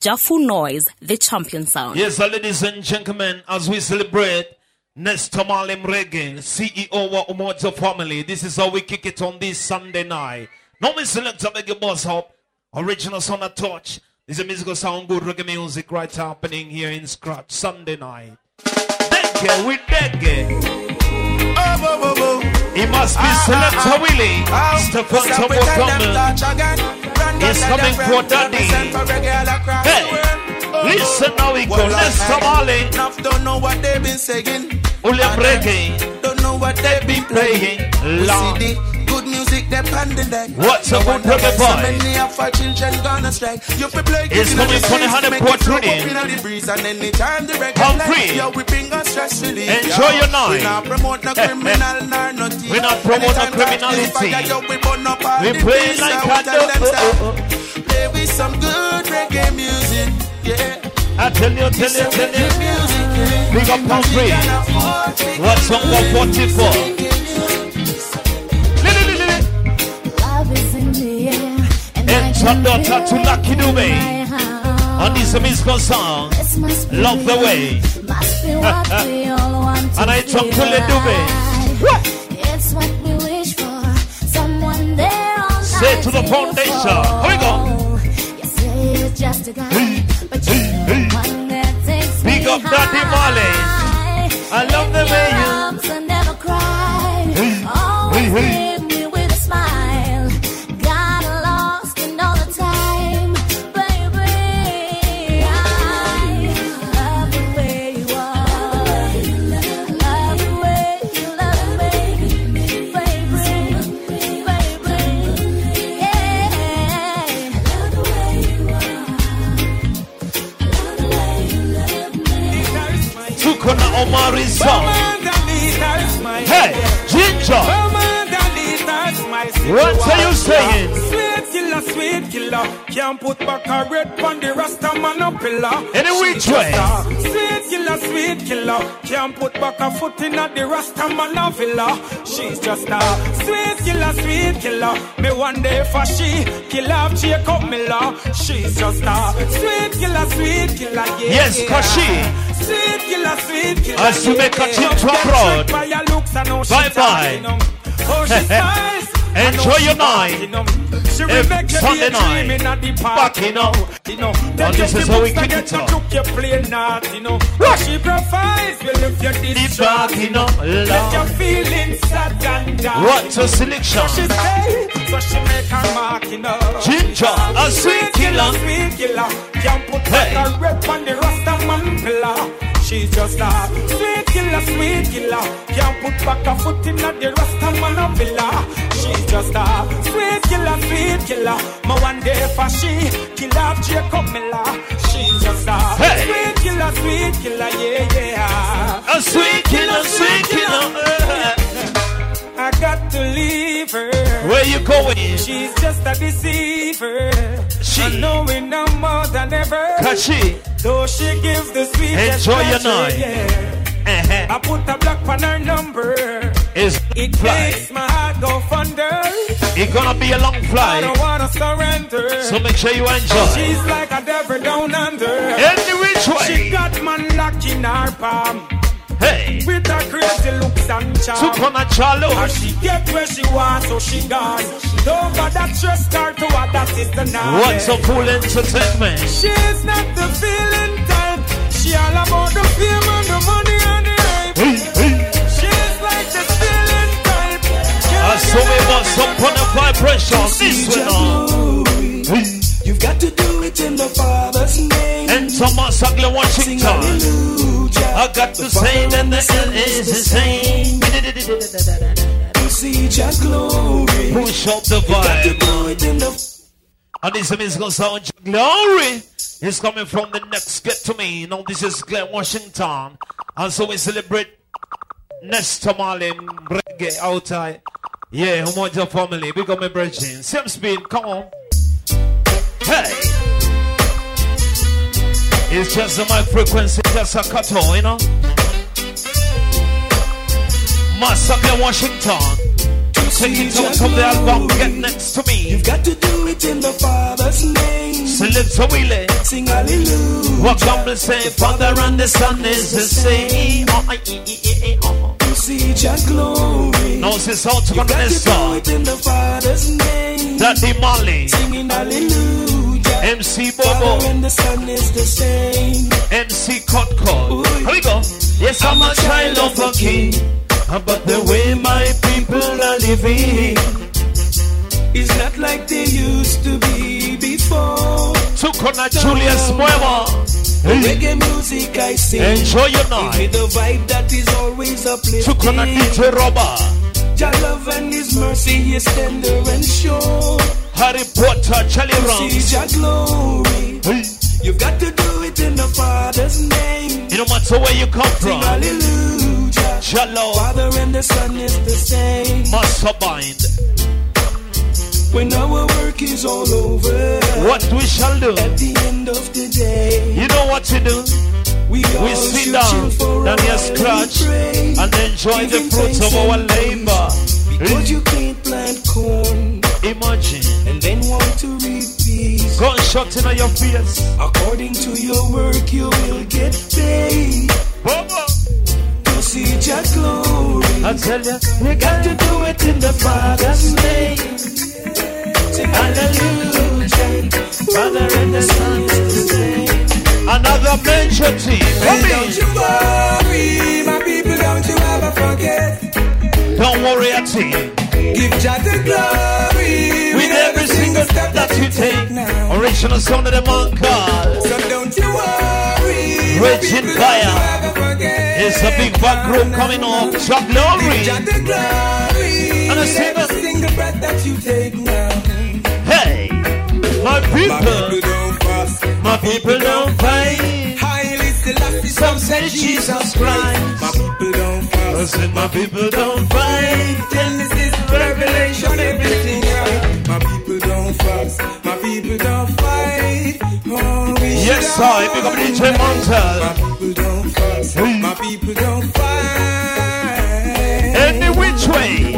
Jafu Noise, the champion sound. Yes, ladies and gentlemen, as we celebrate Nestor Malim Reggae, CEO of Umoja Family, this is how we kick it on this Sunday night. Now we select a big boss up, original sound of touch. This is a musical sound, good reggae music right happening here in Scratch Sunday night. Reggae with reggae. Oh, bo, bo, bo. It must be Ah, Selector ah, ah. Willie. Oh, Stefan stop it, Samuel touch again. Run, He's run, coming for daddy. represent for reggae all across Hey, listen now we go. Well, Nestor I- Marley. Enough don't know what they've been saying. William Reggae. Don't know what they've been playing. Lord kick them on the deck. What's a good brother boy? So many of our children gonna strike. You play It's coming from the hundred port tuning. Come free. Yo, we bring us stress relief. Enjoy your night. We not promote no criminal nor no thief. We not promote no criminality. We play like a dog. Uh, uh, uh. Play with some good reggae music. Yeah. I tell you, tell you, tell you. Big up Palm Free. What's on 144? And And I turn can the feel to Lucky Dube. On this musical song. This must be Love the way. Must be what we all want to And I talk to the Dube. It's what we wish for. Someone there all Say to the you foundation. Here we go. You say it's just a guy, but the one that takes Big me up Daddy Marley. I love the way you- arms never cry. Hey, Always hey, hey. Tukuna Omari's song. Hey, Ginger. What are you saying? Sweet killer, sweet killer. Can't put back a red on the rasta man a pillar. Any which way. Sweet killer, sweet killer. Can't put back a foot in a the rasta man a villa. She's just a sweet killer, sweet killer. Me one day for she kill off Jacob Miller. She's just a sweet killer, sweet killer. Yeah, Yes, yeah. 'cause she- Sweet killer, sweet killer. As you make a yeah. trip to abroad. tricked by her looks and how she Bye-bye. um, Oh, she nice. Enjoy your night. Every Sunday night. in a the Back, you know. You know. And this is how we kick it off. you play not, you know. What she provides will lift your distress, back, you you know. know, Let your feelings sad and down. What a selection. So she stay, so she make her mark, you know. Ginger, a sweet killer. Sweet killer. Can't put Hey. back a rep on the pillar. She's just a sweet killer, sweet killer. Can't put back a foot in the Rasta man villa. She's just a sweet killer, sweet killer. My one day for she kill off Jacob Miller. She's just a Hey. sweet killer, sweet killer, yeah, yeah. A sweet killer, sweet killer. Eh. I got to leave her. Where you going? She's just a deceiver. She- I know it now more than ever. Cause she. Though she gives the sweetest Enjoy your night. Yeah. Uh-huh. I put a block on her number. Is It fly. makes my heart go thunder. It's gonna be a long flight. I don't wanna surrender. So make sure you enjoy. She's like a devil down under. Any which She got man locked in her palm Hey. with her crazy looks and charm. Tukuna Chalo. And she get where she wants, so she gone. Don't bother trust her to what that is the now. What's a full entertainment? She's not the feeling type. She all about the fame and the money and the hype. Hey, hey. She's like the feeling type. I saw her want some kind of vibration. This one. You've got to do it in the Father's name. Ugly Sing Washington. I got the same and the L is the same. To see your glory. Push up the vibe. do it in the And this musical sound glory is coming from the next Get to Me. Now this is Glenn Washington. And so we celebrate Nestor Marlin reggae outside. Yeah, Umoja family. Up my brethren. Same speed, come on. Hey! It's just mic frequency, just a cut you know? Glenn Washington. to take it see out from the album. Get next to me. You've got to do it in the Father's name. Selector Willie. Sing hallelujah. What come to say? Father and the Son is the same. Oh, I- I- I- I- oh. To see your glory. No, this is out to You've got to do it in the Father's name. Daddy Molly. Singing hallelujah. MC Bobo. and the Son is the same. MC Cut. Here we go. Yes, I'm a child of a king. But the way my people are living. It's not like they used to be before. On a Julius Moema. Reggae music I sing. Enjoy your night. With a vibe that is always Took on a uplifting. DJ Robber. Your love and His mercy is tender and sure. Harry Potter, Charlie See Rams. your glory. Hey. You've got to do it in the Father's name. It don't matter where you come from. hallelujah. Shalom. Father and the Son is the same. Must bind. When our work is all over. What we shall do. At the end of the day. You know what to do. We, We sit down, then while scratch, and enjoy the fruits of our labor. Because you can't plant corn Imagine. and then want to reap peas. Gunshot in your face. According to your work, you will get paid. Bobo. To see your glory. I tell you, You got to do it in the Father's name. Sing hallelujah. Father and the Son is the same. another major team. And don't you worry, my people, don't you ever forget. Don't worry, a team. Give Jah the glory With every single step that you take. now. Original sound of the man call. So don't you worry, Raging fire. don't you ever forget. It's a big back group coming up. Chuck Give Jah Glory. the glory And with every single breath that you take now. Hey, my My people people. don't fast, My people don't fight. Highly Some say Jesus Christ. My people don't I said my people don't fight. Genesis, Revelation, everything right. My people don't fast. My people don't fight. Oh, Yes, sir. Big up DJ. Montel. My people don't fast. Hey. Hmm. My people don't fight. Any which way.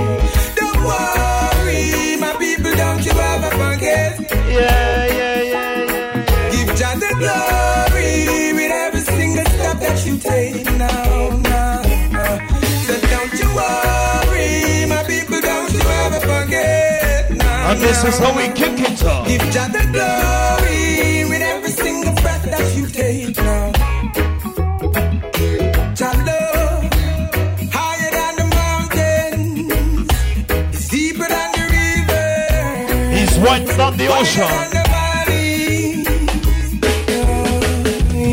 Don't worry, my people, don't you ever forget. Yeah, yeah, yeah, yeah. Give Jah the glory with every single step that you take this is how we kick it off. Give Jah the glory with every single breath that you take now. Jah love, higher than the mountains, it's deeper than the river. He's wider than the ocean. than the valley.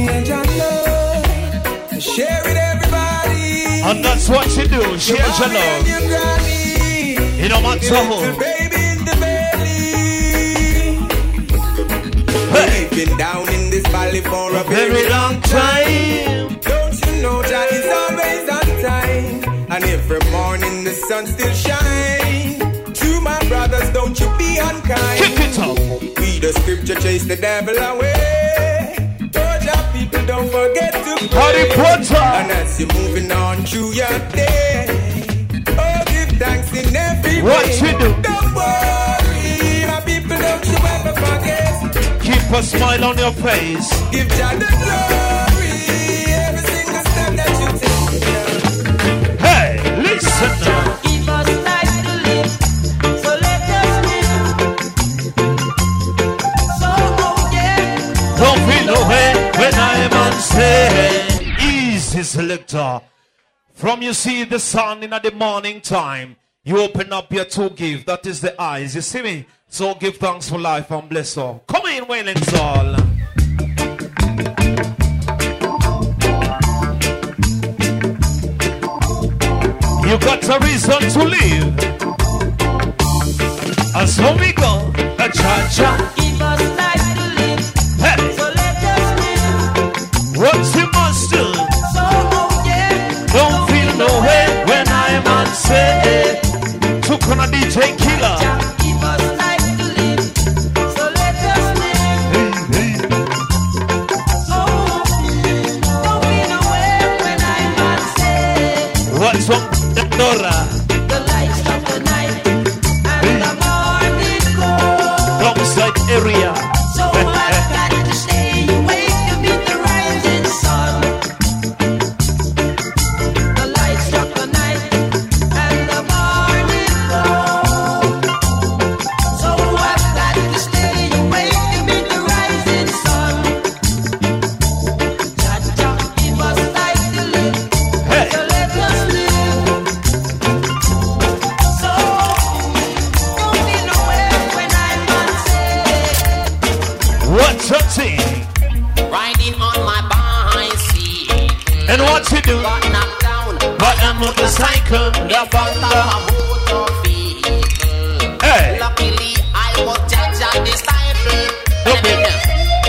Yeah, Jah love, share with everybody. And that's what you do. Share your love. your granny. You know been down in this valley for a Very long time. Don't you know that it's always on time? And every morning the sun still shines. To my brothers, don't you be unkind. Kick it up. We the scripture chase the devil away. Oh, your people don't forget to pray. And as you're moving on through your day, oh, give thanks in every What way. you do? Don't worry, Keep a smile on your face. Give Jah the glory every single step that you take. Hey, listen now. Give us life to live, so let us live. So, oh yeah. Don't feel no way when I'm on stage. Easy selector. From you see the sun in the morning time, you open up your two give. That is the eyes. You see me? So give thanks for life and bless all. Come in, Wailing Soul. You got a reason to live. And so we go. A cha cha. Give us life to live, Hey, so let us live. what motorcycle, the A banda. motor vehicle. Hey. Luckily, I was judged at this disciple. Okay.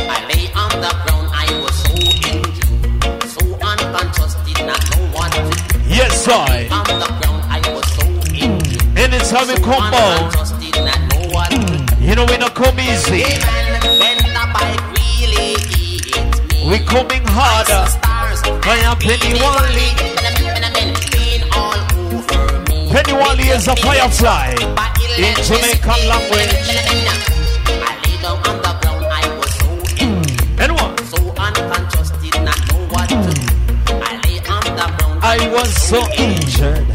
I lay on the ground, I was so injured, so unconscious, did not know what to do. Yes, I. On the ground, I was so injured, Anytime we so come out, did not know what you know we not come easy. Man, when the bike really hits me, We coming harder. I am. Pain all over me. Peenie Wallie is a firefly in Jamaican language. I lay down on the ground, hmm. I was so injured. And what? So unconscious, did not know what to do. I lay on the ground, I was so injured.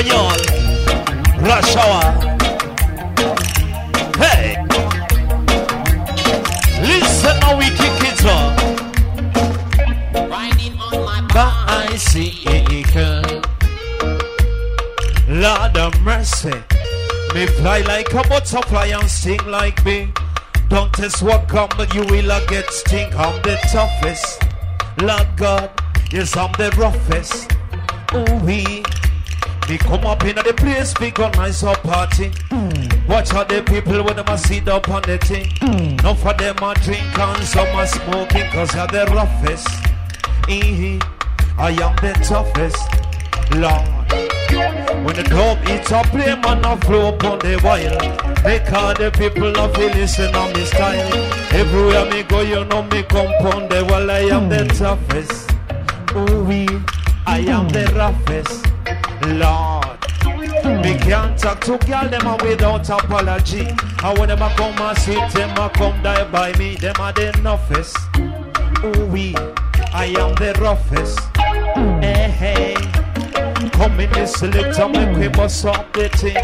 Spaniel, Rush Hour. Hey, listen how we kick it up. Riding on my Bicycle. Lord of mercy. Me fly like a butterfly and sting like me. Don't test what come, but you will get sting. I'm the toughest. Lord God, yes, I'm the roughest. Ooh, we. Come up in the place, big on nice up party. Watch how the people when them a sit up on the thing. None for them a drink and some a smoking, cause they're the roughest. Eh, I am the toughest. Lord. When the drum hits a play, man, I flow upon the wild. Make all the people of feel listen on me style. Everywhere me go, you know me on the wall. I am the toughest. Ooh, we, I am the roughest. Lord. Me can't talk to girl them a without apology. And when them a come and sit, them a come die by me. Them a the toughest. Ooh, we, I am the roughest. Hey, hey. Come in this selector, make we bust up the thing.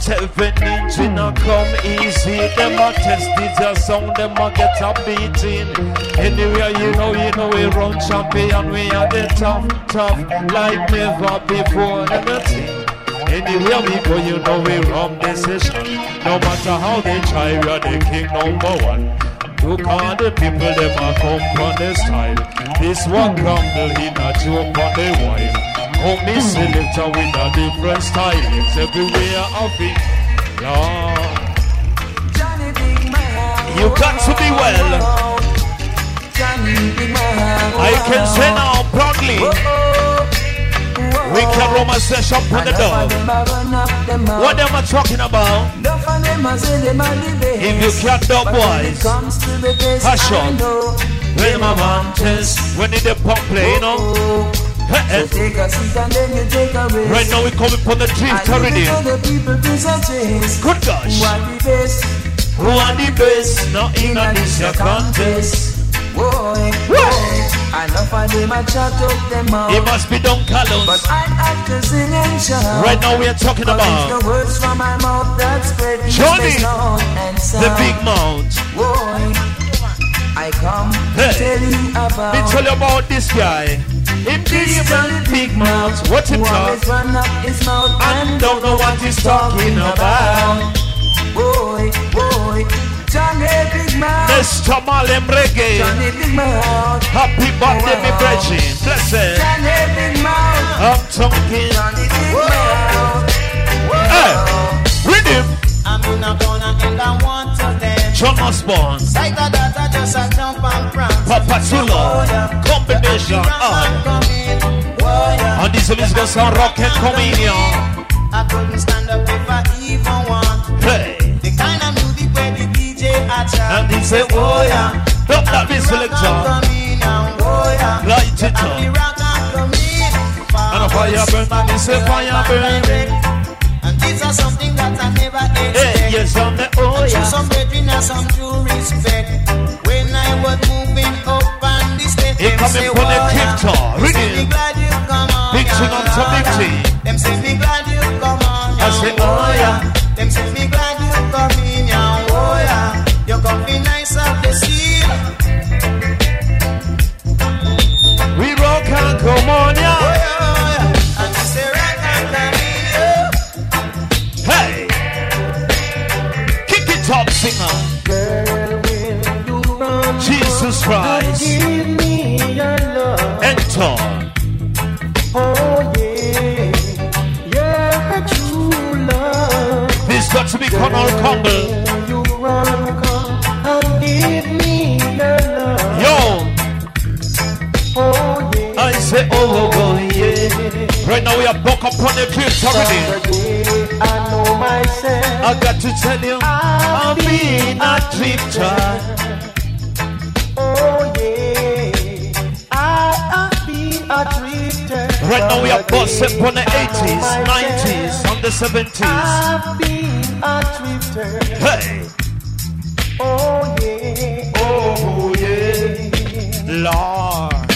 Seven inch in a come easy. Them a test it a sound, them a get a beating. Anywhere you know, you know we run champion. We are the tough, tough, like never before. Them a thing. Anywhere we go, you know we run the session. No matter how they try, we are the king number one. Look all the people, them a come from the style. This one crumble, he not joke on the wine. Come me selector with a different stylings everywhere I Big Man. you got to be well. I can say now proudly, we can roam a session on the dog. What them are talking about? If you can't dub boys, up. When my test, when in the pump play, you know. Hey, hey. Take a seat and then you take a rest. Right now we coming for the drift And already. you the people present chase. Good gosh. Who are the best? Who are the best? Now in a this your contest. Boy, Woo! enough of them I chat up them out. It must be Don But I have to sing and shout. Right now we are talking about the words from my mouth that spread Johnny, and the big mount. Boy, eh. I come Hey. to tell you about Let me tell you about this guy. Him this the big mouth. What him who talk? always run up his mouth And don't know what he's talking about. Boy, boy, Johnny Big Mouth. Mr. Malem Reggae. Johnny Big Mouth. Happy birthday, me brethren. Bless it. Johnny Big Mouth. I'm talking. Johnny Big Mouth. Hey, rhythm. I'm in a corner and I want to dance. John Osborne. Papa Chulo. Combination. Rock Uh, this is going to rock and. I couldn't stand up if I even want. Hey. The kind of music where the DJ a. And he say, oh yeah. Don't that be selector. Light it up. And a fire burn. And he say, fire burn. And these are something that I never Hey, expect. yes, I'm the oh yeah. some brethren and some true respect. When I was moving up on the He them coming say, from the "Wow, yeah." Them say, rhythm. "Me glad you come on, Big thing on big yeah. Them say me glad you come on. I say, oh, yeah. Them say me glad you come in, yeah, oh yeah. You come be nice up the scene. We rock and come on, Oh yeah. yeah, oh yeah. Singer. Jesus Christ, Give me your love. enter. Oh yeah, yeah, true love. This got to be Conal Congle. You run, come and give me your love. Yo, Oh yeah. I say, oh, oh, oh, yeah. Right now we are buck up on the clips already. I know myself. I got to tell you, I've been a drifter. Oh yeah, I have been a drifter. Right now we are busting on the 80s, 90s, and the 70s. I've been a drifter. Hey, Oh yeah, oh yeah. Lord.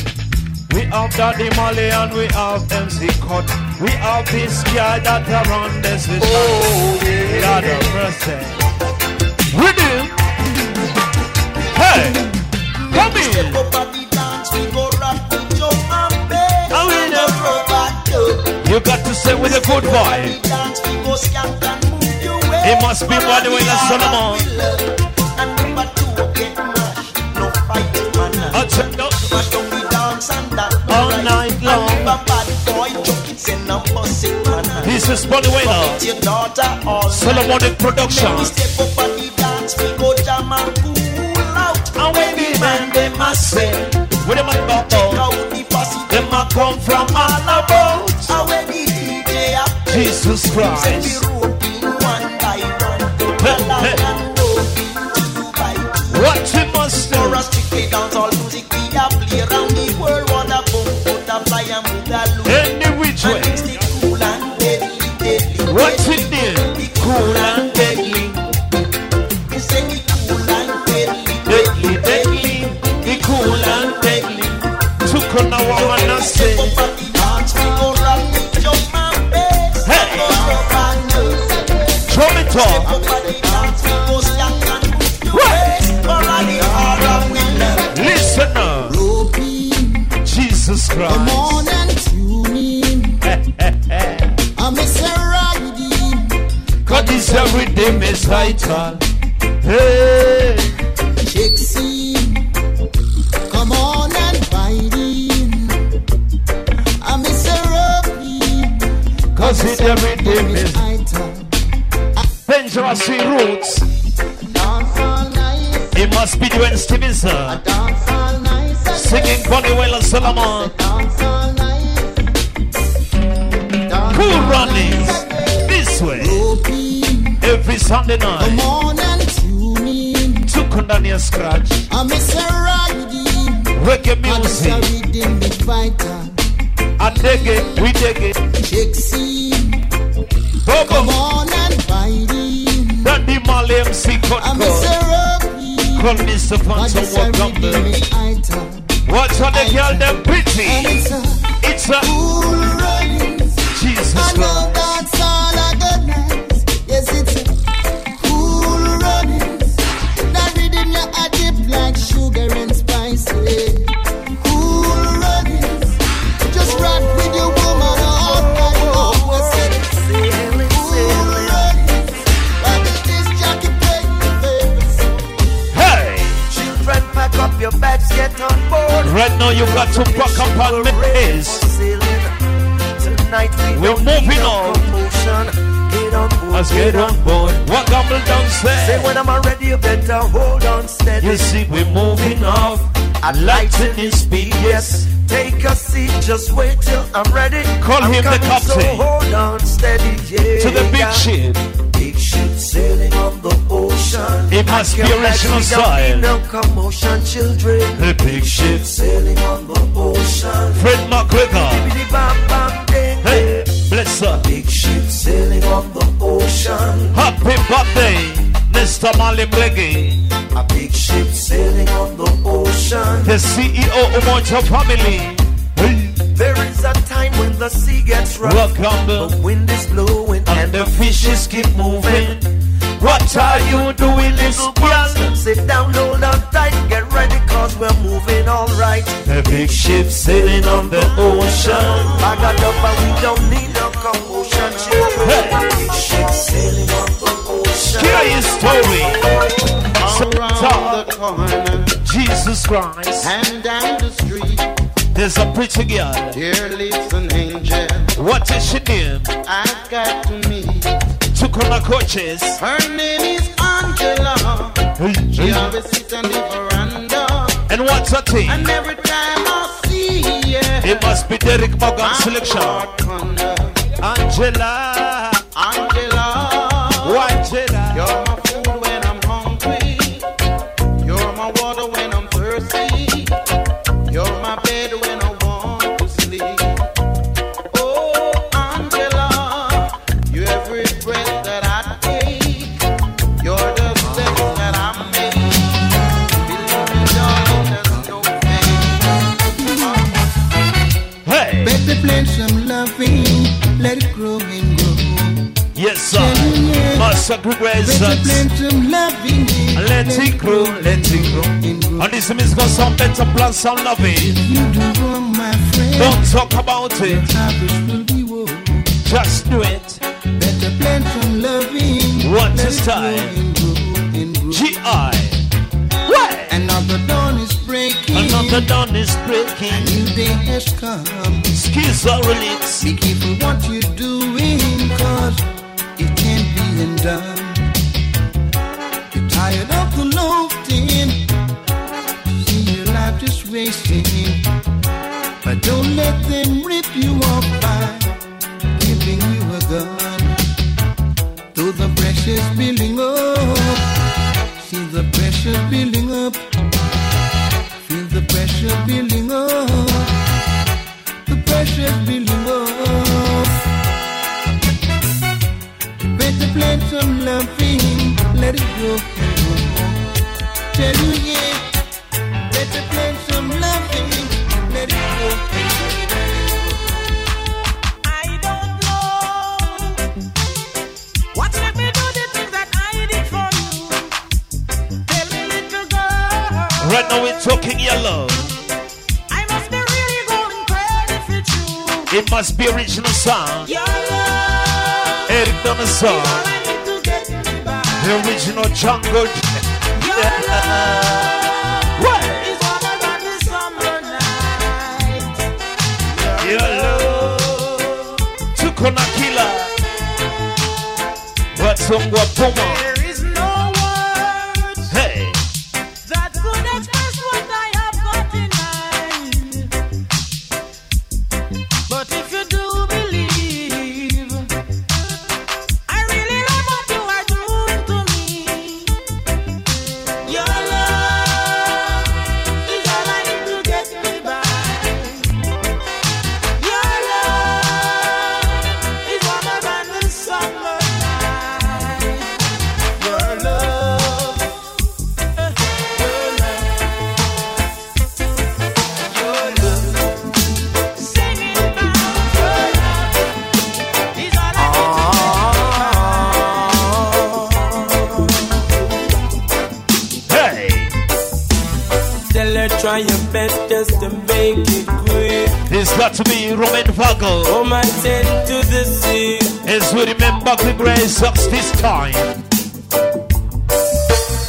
We have Daddy Molly and we have MC Cut. We have this guy that around this is Oh yeah. God of mercy. We do. Hey, come Step in. up at the dance, we go rock the jump and bass. Oh, we And know. the rubber dub. You got to say with a good boy. The dance, we go skank and move your way. It must be by the way that Solomon. And number two, get mashed. No fight, man. A bussing man. This is Bunny Wailer, It's your daughter all night. Solomonic Then we Productions. step up at the dance, we go jam and cool out. And when the man them a say, where them a go Check out, the them a come from all about. And when the DJ play, Jesus Christ. the rope Listen now. Jesus Christ. morning. I'm Mr. Riding. God is every day Miss vital. Hey. Come on and bite in. I'm. Rocky. cause it every day Miss Item. Dangerous roots. It must be Duane Stephenson. Singing Bonnie and Solomon. Cool runnings. This way. Every Sunday night. and. Took on Daniel Scratch. Reggae music. I dig it. We dig it. On and bite in. Dandy Molly MC I'm. Cut. Rocky. Call Mr. I'm Phantom Walk Reading Gamble. Watch how the girl them pretty. it's a you got to pack up on maize. Tonight we We're moving on. commotion. Get on board. Let's get on board. What gamble Say downstairs? when I'm ready, you better hold on steady. You see, we're moving off. At lightning speed, yes. Take a seat, just wait till I'm ready. Call I'm him the captain. So hold on steady, yeah. To the Big ship we don't style. No commotion, children. The big ship. Sailing on the ocean. Fred McGregor. Bibbidi bam bam ding. Hey, bless her. Big ship sailing on the ocean. Happy birthday, Mr. Molly Reggae. A big ship sailing on the ocean. The CEO of Mojo Family. Hey, There is a time when the sea gets rough. Gamble. The wind is blowing And the fishes keep moving. What are you doing, little girl? Sit down, hold on tight, get ready, cause we're moving alright. A big ship sailing on the ocean. Bag it up and we don't need no commotion. Hey. Big ship sailing on the ocean. Hear your story. Around the corner Jesus Christ. and down the street, There's a pretty girl. there lives an angel. What is she name? I've got to meet. Coaches. Her name is Angela. She always sits on the veranda, And what's her thing? and every time I see her, It must be Derrick Morgan selection. Angela. Master Group Better Residence. plant some loving, Let it grow, let it grow. and this is got some better plans, some loving. You do wrong, my friend. Don't talk about it. Harvest will be woe. Just do it. Better plant some loving. What is time? and grow and grow. G.I. What? Another dawn is breaking. Another dawn is breaking. A New day has come. Skills are released. Be careful what cause it can't be undone. You're tired of the loafing. See your life just wasting. But don't let them rip you off by giving you a gun. Though the pressure's building up, see the pressure building up. Feel the pressure building up. The pressure's building plant some loving, let it grow. Tell you, yeah. Better plant some loving, let it grow. I don't know what made me do the things that I did for you. Tell me, little Right now we're talking yellow. I must be really going crazy for you. It must be original song. Your love Eric The original jungle. Your love What? is warmer than the summer try your best just to make it quick. There's got to be Roman Vago. Oh my ten to the sea. As we remember the grace of this time.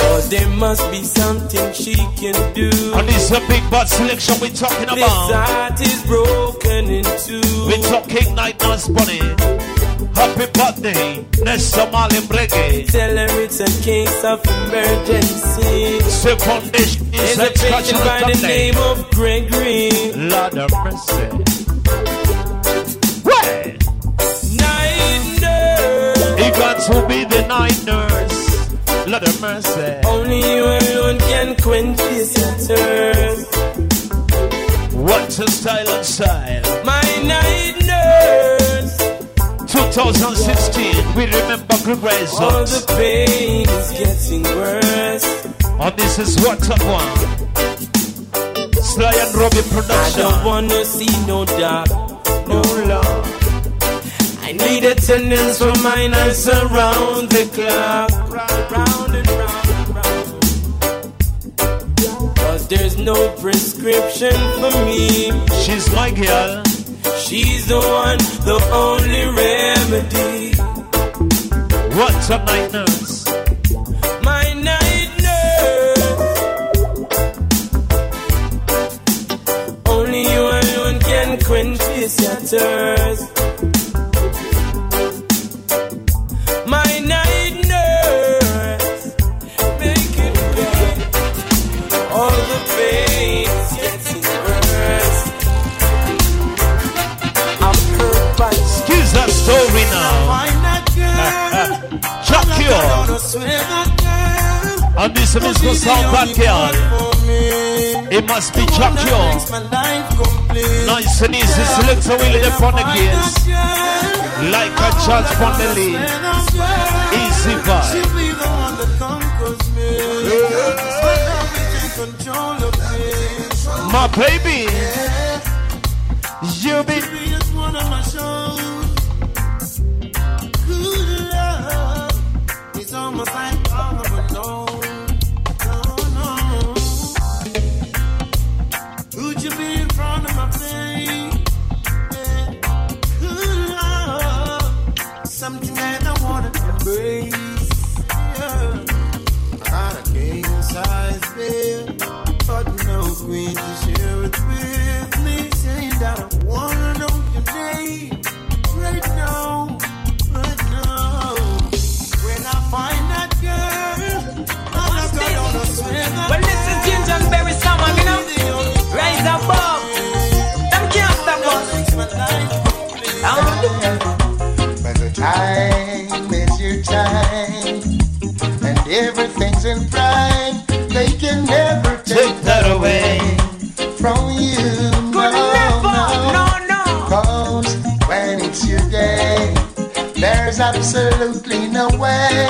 Oh, there must be something she can do. And is a big bad selection we're talking about. This heart is broken in two. We're talking Night Nurse Bunny. Happy birthday, Nesta Malim Reggae. Tell her it's a case of emergency. Say foundation is a patient by the name of Gregory. Lord of mercy. Where? Night nurse. He got to be the night nurse. Lord of mercy. Only you alone can quench this thirst. What's a style and style? My night nurse. 2016, we remember progress. results. All the pain is getting worse. And this is what up one. Sly and Robbie production. I don't wanna see no dark, no love. I need attendance for my nights around the clock. Round and round and round. Cause there's no prescription for me. She's my girl. She's the one, the only remedy. What's a night nurse? My night nurse. Only you alone can quench this your thirst. And this is the sound girl. It must be you. Nice and easy. Select a wheel on the case. Like a charge from the lead. Easy vibe. My baby. You be. Everything's in prime, they can never take that away from you. Could never, oh, no, no. Cause when it's your day, there's absolutely no way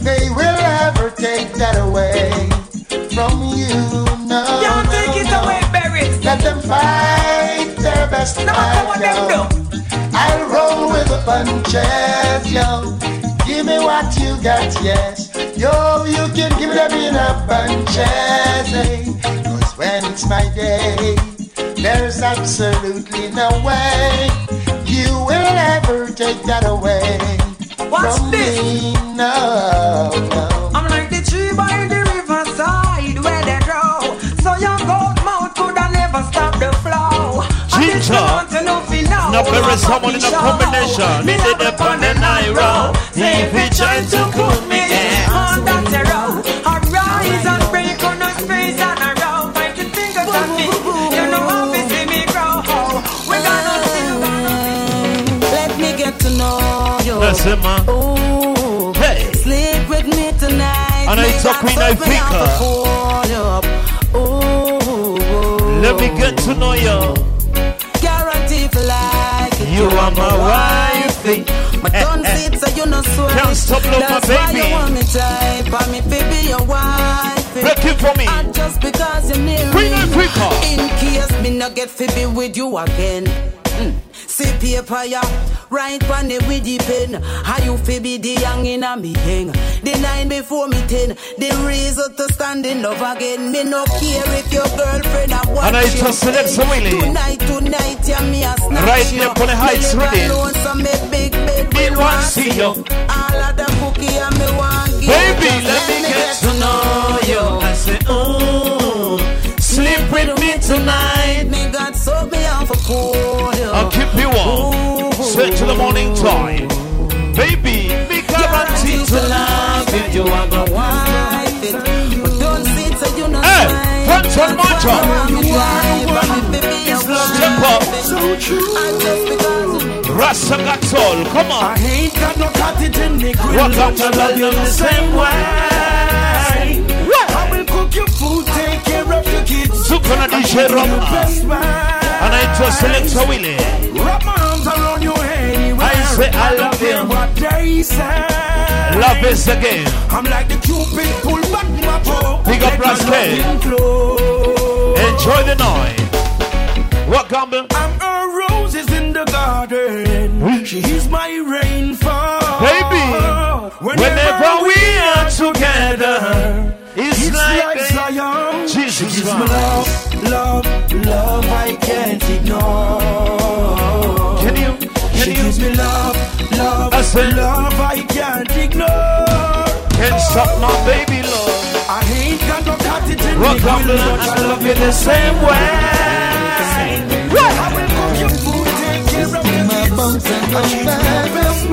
they will ever take that away from you. No, Don't no, take it no. away, Berry. Let them fight their best No matter what yo. do. I'll roll with the punches, yo. Give me what you got, yes. Yo, you can give it up in a bunches, eh? Cause when it's my day, there's absolutely no way you will ever take that away Watch from this. me. No, no. I'm like the tree by the riverside where they grow. So your goat mouth could have never stop the flow. And if you Ginger. want to know, fi Now there is I'm someone in a combination. Me They did have it on the night round. Say if you try to put me on that road, I rise and break on the space and I roll. Fight the fingers and feet. You know how to see me grow. We gonna Let me get to know you. That's it, man. Ooh, Hey. sleep with me tonight. I Make talk that Queen something Ifrika. out to fold you up. Ooh, Let me get to know you. guarantee for like it. You are my My tongue sit so you no sweat. Can't stop love my That's why you want me type. And me fi be your wife. Break it for me. And just because you're near Queen me. Ifrika. In case me no get fi be with you again. Mm. See paper ya, right on the with the pen. How you fi be the young in a me thing. The nine before me ten. The reason to stand in love again. Me no care if your girlfriend a watch And I you. just select some Willie. Tonight, tonight, yeah, me a snatch Right you. on the heights Me live ready. alone, so me Me want see you. All of the cookie and me want give. Baby, Just let me get to know you. I say, ooh, sleep with me tonight. Me got soak me off a cold. I'll keep you warm. Straight to the morning time. Baby, me guarantee to love you. You are my wife. But don't sit so you know Hey, front on Mojo. You are my baby, you Step up. So true. And just because you Rasta got. Come I on. ain't got no cottage in the grill. Rock out to love you the same way. Right. I will cook your food, take care of your kids. Super na DJ Roma. best man. And I just select a Willie. Wrap my arms around your head. I say I love you. What they say. Love is the game. I'm like the cupid, pull back my bow. Big up Rascal. Enjoy the night. What gamble? I'm a roses in the garden. She's my rainfall. Baby, whenever we are together, it's, It's like, like Zion. Jesus. She is me love, love, love I can't ignore. Can you? Can she you? gives me love, love, I said- love I can't ignore. Can't stop my baby love. I ain't got no it in Rock me, will, I I love you the same way. And she's my best.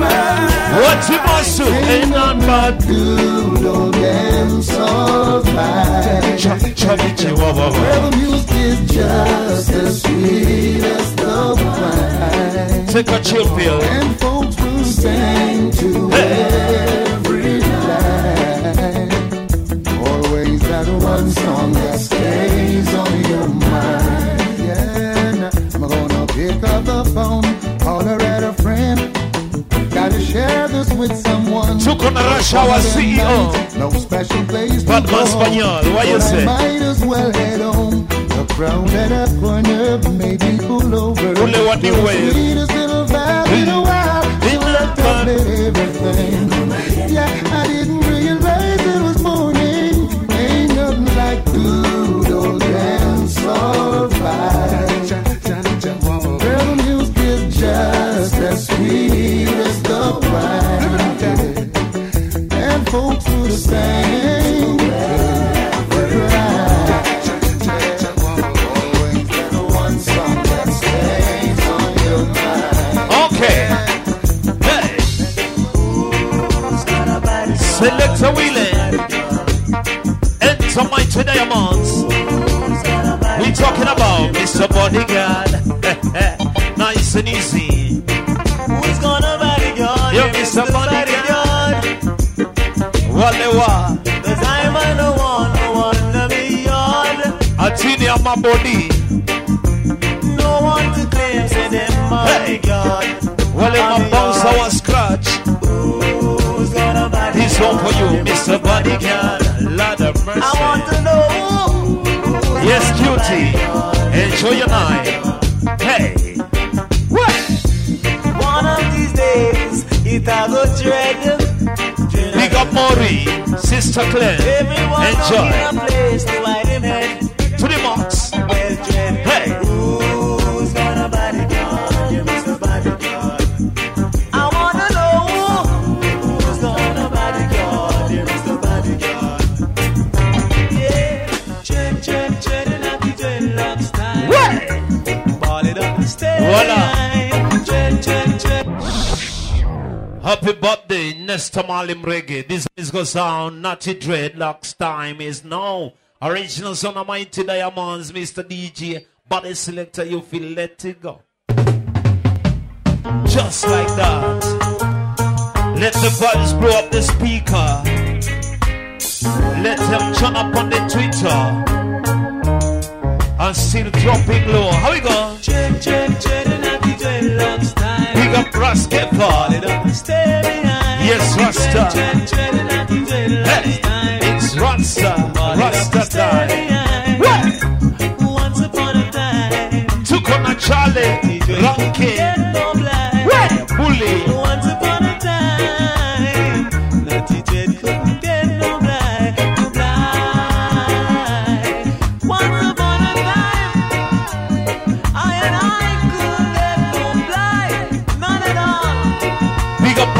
What you must do ain't none but Good old damn soul fight. Ch- chubby chihuahua. Where the music is just as sweet as the wine. Take a chill pill. And folks will sing to every line. Always that one song that stays on with someone. Took on a rush hour CEO. No special place go. Spaniel, what you But say? I might as well head home. The crowd at a corner made me pull over. Pull what you The wear. Sweetest little vibe in a while. In that Love everything. Yeah, Select a wheeling. Enter mighty diamonds. We talking about Mr. Bodyguard. nice and easy. Who's gonna bodyguard? Yo, Mr. Bodyguard. Wale wa. Cause I'm a no one, no one to be on. Atini on my body. No one to claim, say them bodyguard. Wale my bounce our you, Mr. Bodyguard. Lord of mercy. I want to know. Yes, cutie. Enjoy your night. Hey. What? One of these days, it a go dread. Big up Maury, Sister Claire. Everyone Enjoy. Happy birthday, Nesta Malim Reggae. This is go sound. Natty Dreadlocks time is now. Original son of Mighty Diamonds, Mr. DJ. Body selector, you feel let it go. Just like that. Let the buttons blow up the speaker. Let them turn up on the Twitter. And still dropping low. How we go? Dread, dread, dread, and dreadlocks time. Big up Rascal. Ball it up and stay behind. Yes, Rasta. Dread, dread, and happy dreadlocks Hey, it's Rasta, Rasta time. Once upon a time, Took on a Charlie,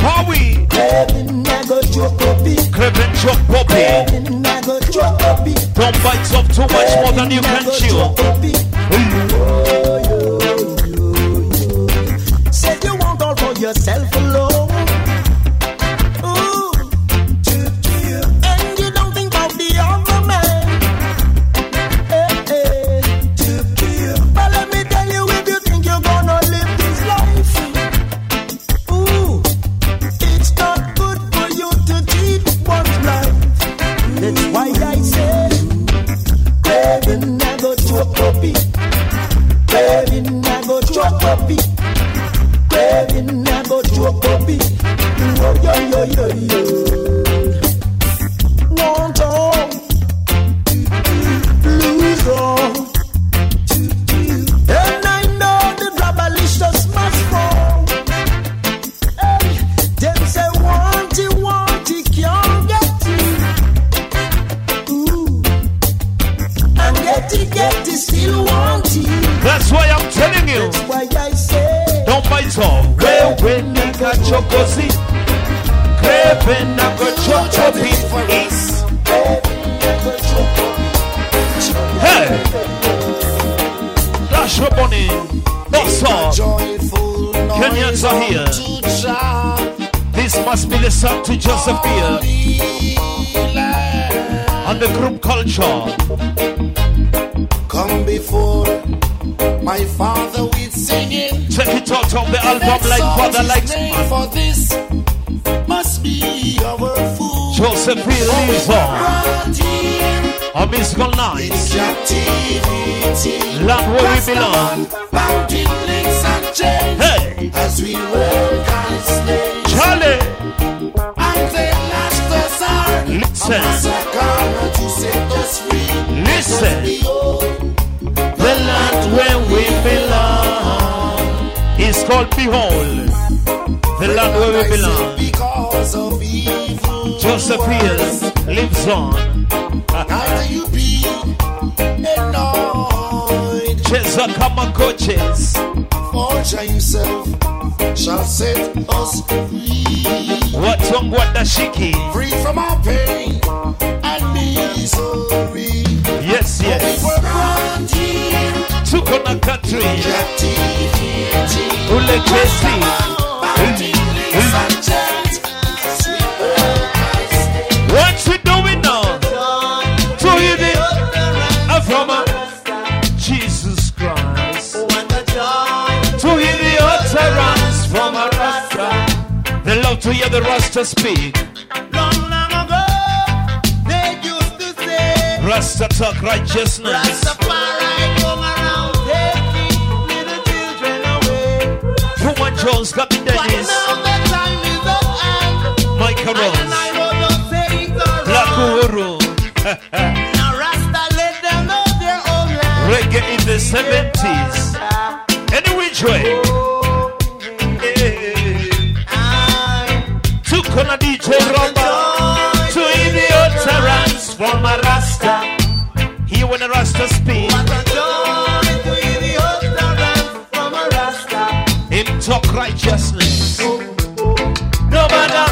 Powi, Then I go choke puppy. Craven Chop Poppy. Then I go choke puppy. Don't bite off too much more than you can chew. Said you want all for yourself Hey! On it. That's. Kenyans are here. This must be the song to Joseph here. And the group culture. Come before my father with singing. Check it out on the album like Father Likes Man. For this must be our food. Joseph Hill lives on. Around here, A musical night. Land where we belong. Bounding links and chains. Hey! As we work and slay. Charlie! And they lashed us hard. Listen. To set us free. Listen. The land where we belong is called Behold. The land where we belong. because of evil. Joseph Hill lives on. Jezakama coaches. Forger himself shall set us free. Watong shiki? Free from our pain and misery. Yes, yes. We Tukona country. Ulekesi. Ulekesi. To hear the Rasta speak. long, long ago, they used to say, Rasta talk righteousness. Rastafari come around taking little children away. Puma Jones, But Dennis, now the time is up and Michael I and I know those sayings are Black. Uhuru, Now Rasta let them know their own land. reggae in the 70s. Any which way. to rumba, to the utterance from a rasta. Here when a rasta speak. Him talk righteousness. Oh, oh, No matter.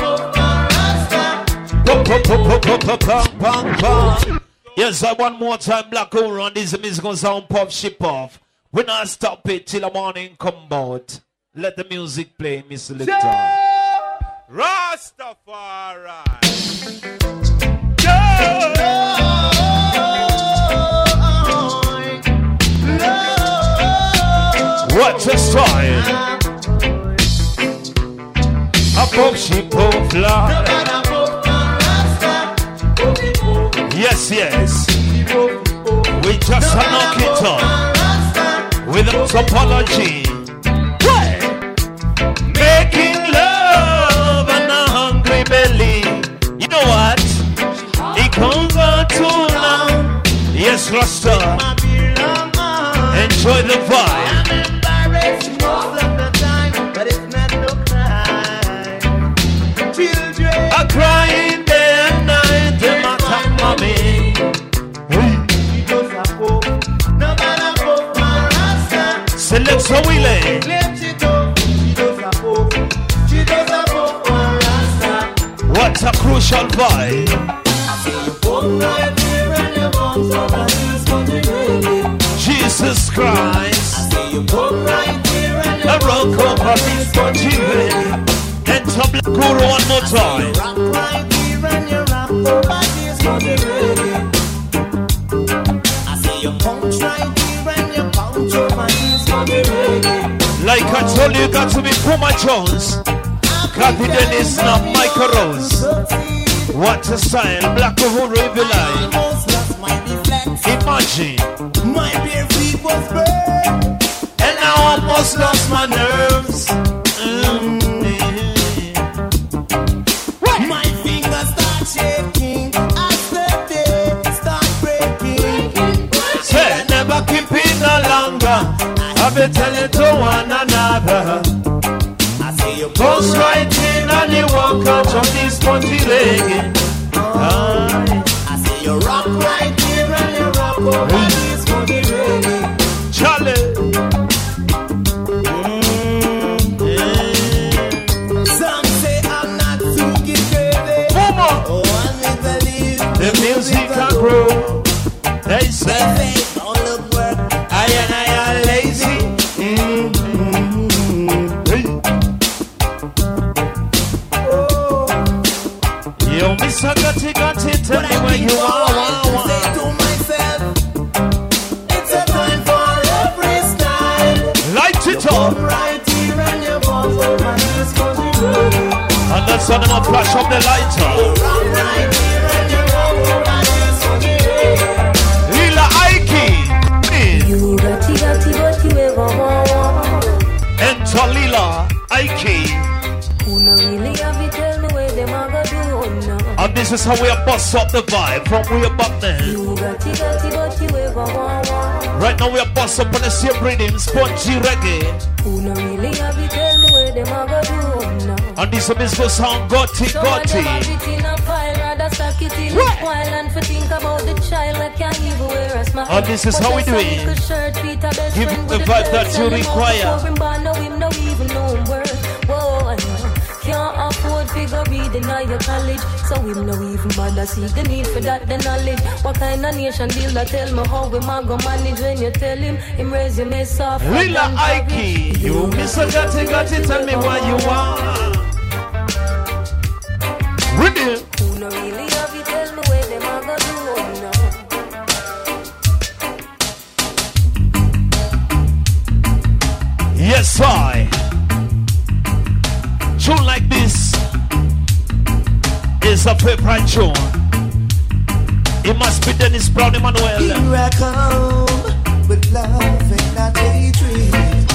Yes, I one more time, black on this musical sound pop ship off. We not stop it till the morning come out. Let the music play, Miss Lictor. Yeah. Rastafari. No! What a style! Above she both fly. Yes, yes. We just knock it up without apology. Miss Rasta. Enjoy the vibe. I'm embarrassed most of the time, but it's not no crime. Children are crying day and night. They might have mommy. Select What a crucial vibe. Jesus Christ. I see you put right here and this country. Then top the guru one more time. I see you right here and. Like I told you, you got to be Puma Jones. Kathy Dennis, not Michael Rose. What a style, Black Uhuru like. Imagine. My beer sleep was and I almost lost my nerves. Mm-hmm. My fingers start shaking as the day start breaking. Say never keep it no longer. I've been telling to one another. I see you goes right in and you walk out of this country legging. I see you rock right here and you rock over. Up. right here and you bounce over this country. And the sun and flash up the lighter. This is how we are bust up the vibe from way want one. Right now we are bust up on the same rhythm, spongy reggae. And this is Mr. Sound Gotti Gotti. and the this is how we do it. Give the vibe that you require. Before him born, now him no even know him worth. Whoa, can't afford figure reading at your college, so him no even bother see the need for that the knowledge. What kind of nation deal that tell me how we ma go manage when you tell him him raise your mess off. Lila Ike. You miss Mr. Gotti Gotti, tell me what you want. Rhythm. Favorite tune. It must be Dennis Brown Emmanuel. Here I come with love and not hatred.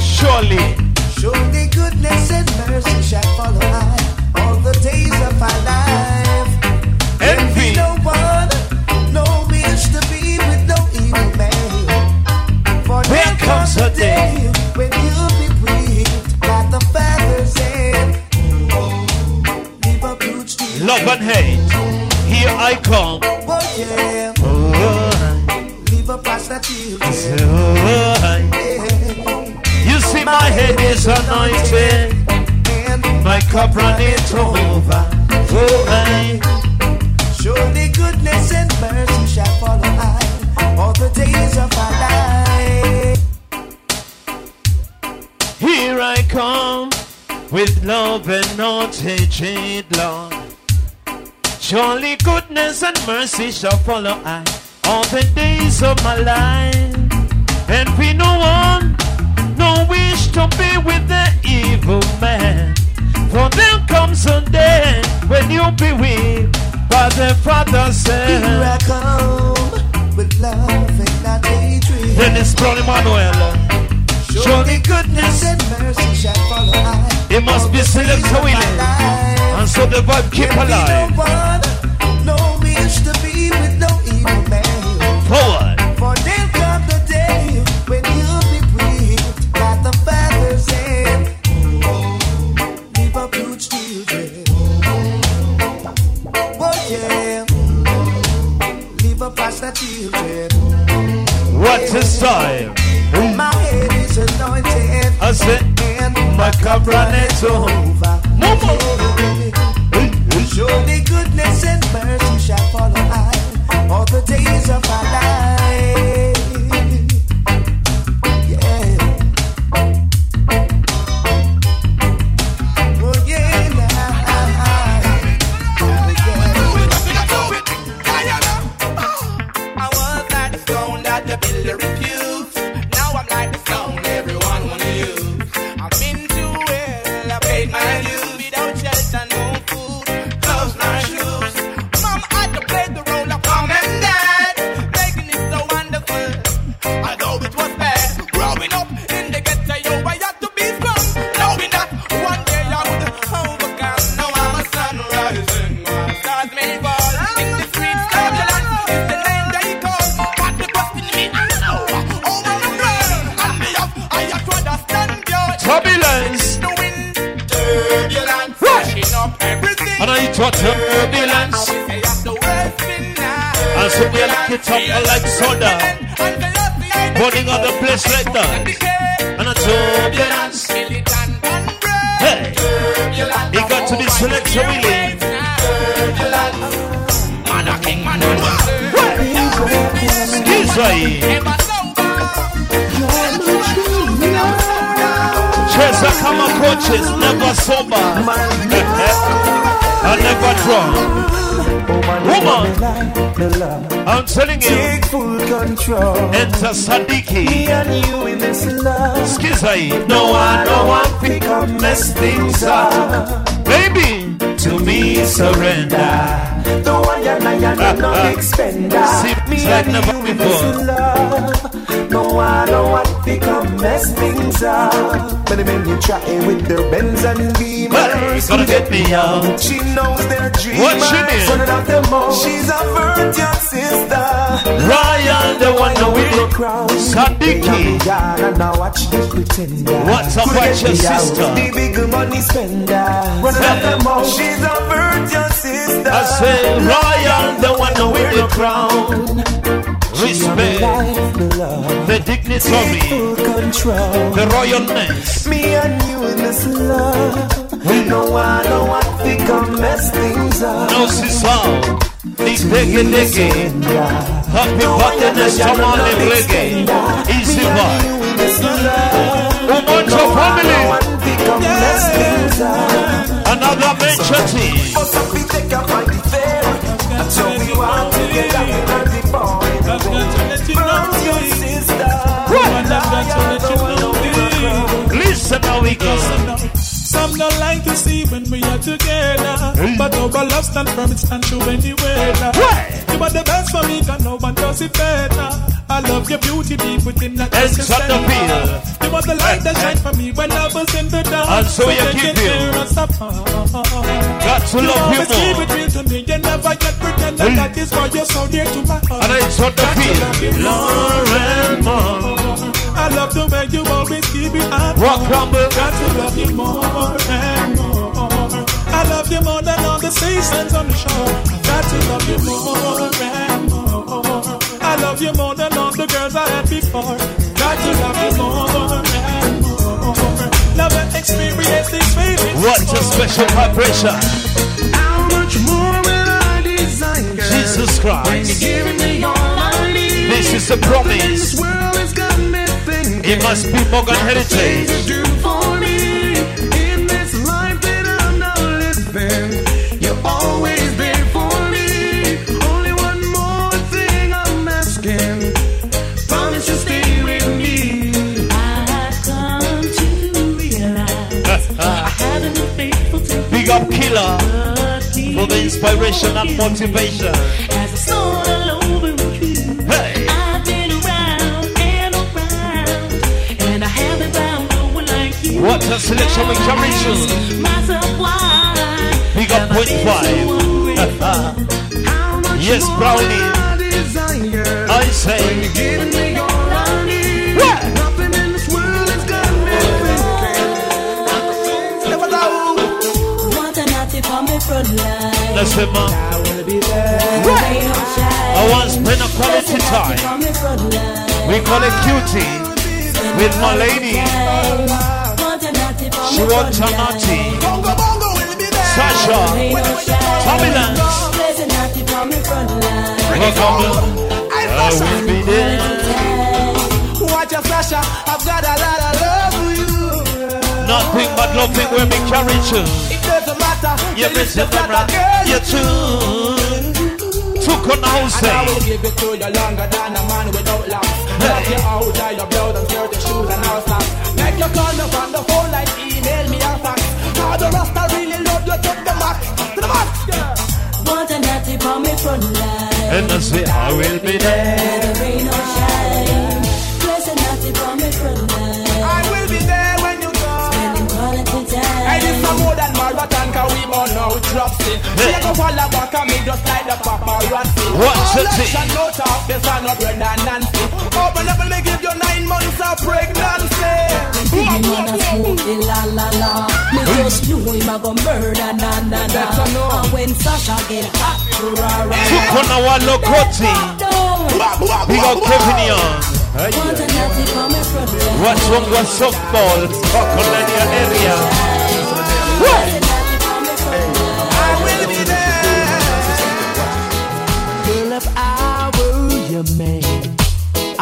Surely. Surely goodness and mercy shall follow I all the days of my life. Love and hate. Here I come. Oh yeah, Oh, leave a prostitute. oh, Yeah. You see, my head is anointed. And My cup runneth over. Oh, I. Surely goodness and mercy shall follow I all the days of my life. Here I come with love and not hatred, Lord. Surely goodness and mercy shall follow I all the days of my life. And we no one, no wish to be with the evil man. For there comes a day when you'll be with by the Father Here I come with love and not hatred. Dennis Brown Emmanuel. Surely goodness and mercy shall follow I. It must be selected. And so the vibe keep alive. no one, no wish to be with no evil man. Forward. For there come the day when you'll be by the feathers and leave children. Oh yeah, leave past children. What is time? My head is anointed I said, and my cup runneth over. Mama. Chesa kama coaches, never sober. I never drunk. Woman, I'm telling you, Take full control. enter Sadiki. Me and you in this love. Skizai, No one, no one pick up, mess things up. baby, to me surrender. The one you're not no big spender. Me like and never you in love. No one, no one pick up, mess things up. Many men you try with their Benz and Hey, Beamers. gonna get me out. She knows their dreamers. What she mean? Turn it out them. She's a virgin sister. Ryan, the one that with the crown. Sadiki. Yeah, and now watch the pretender. What's up your sister? The big money spender. Run it out them all. She's a virgin sister. I say, royal, the one that wear the crown. Respect the love. the dignitary, Full control. the royalness. Me and you in this love. No one, no one think I mess things up. No sisal, ni dege dege. Happy birthday, Tamale Reggae. Easy vibe. Umoja family. Another venture team. Listen how we go. Some don't like to see when we are together. But our love stand firm, it stand any weather. You are the best for me, cause no one does it better. I love your beauty deep within that essence shut the feel. You are the light that shine for me when I was in the dark. And so you take keep it you. near us apart. Got to You love you keep more. it real to me. You never get pretend that that is why you're so dear to my heart. And I shut the Got to love you feel. I love the way you always keep it up. Rock crumble. Got to love you more and more. I love you more than all the seasons on the shore. Got to love you more and more. I love you more than all the girls I had before. Got to love you more and more. Love and experience these feelings. What a special vibration. How much more will I desire? Jesus When Christ. you're giving me all I need. This is a This promise. world has got me thinking. It must be Morgan Things Heritage. Killer for the inspiration and motivation. As I soared all over with you, Hey. I've been around and around, and I haven't found no one like you. What a selection we through. Myself. Big up point five. Yes, Brownie. will I desire? I say, let's say, man, I be to spend a quality time. We call it cutie with my lady. A She wants a naughty. Be. Sasha. Tommy Lance. A I will be there. Watch your Sasha, I've got a lot of love for you. Nothing but loving when we carry you. It doesn't matter. You miss the camera, you too. Took on the house, And I will give it to you longer than a man without locks. Love you out, tie your blood and skirt, your shoes and all socks. Make your call up on the phone like email me or fax. How the Rasta really love you to the max, to the max. Want a natty for me front line. And I say, I will be there. Whether rain or shine. Time. I did some more than marathon, cause we more now drops it. Hey. She go follow back and me just like the paparazzi. What's All the thing? action, no talk, this are not redundancy. Open up and me give you nine months of pregnancy. Me wanna smoke the la la la. Me just know him a go murder, na na na. And when Sasha get hot, rah, rah, Tukona wa Lokoti. Big up Kevin Young. What's wrong with softball? Kokolania area. Girl, if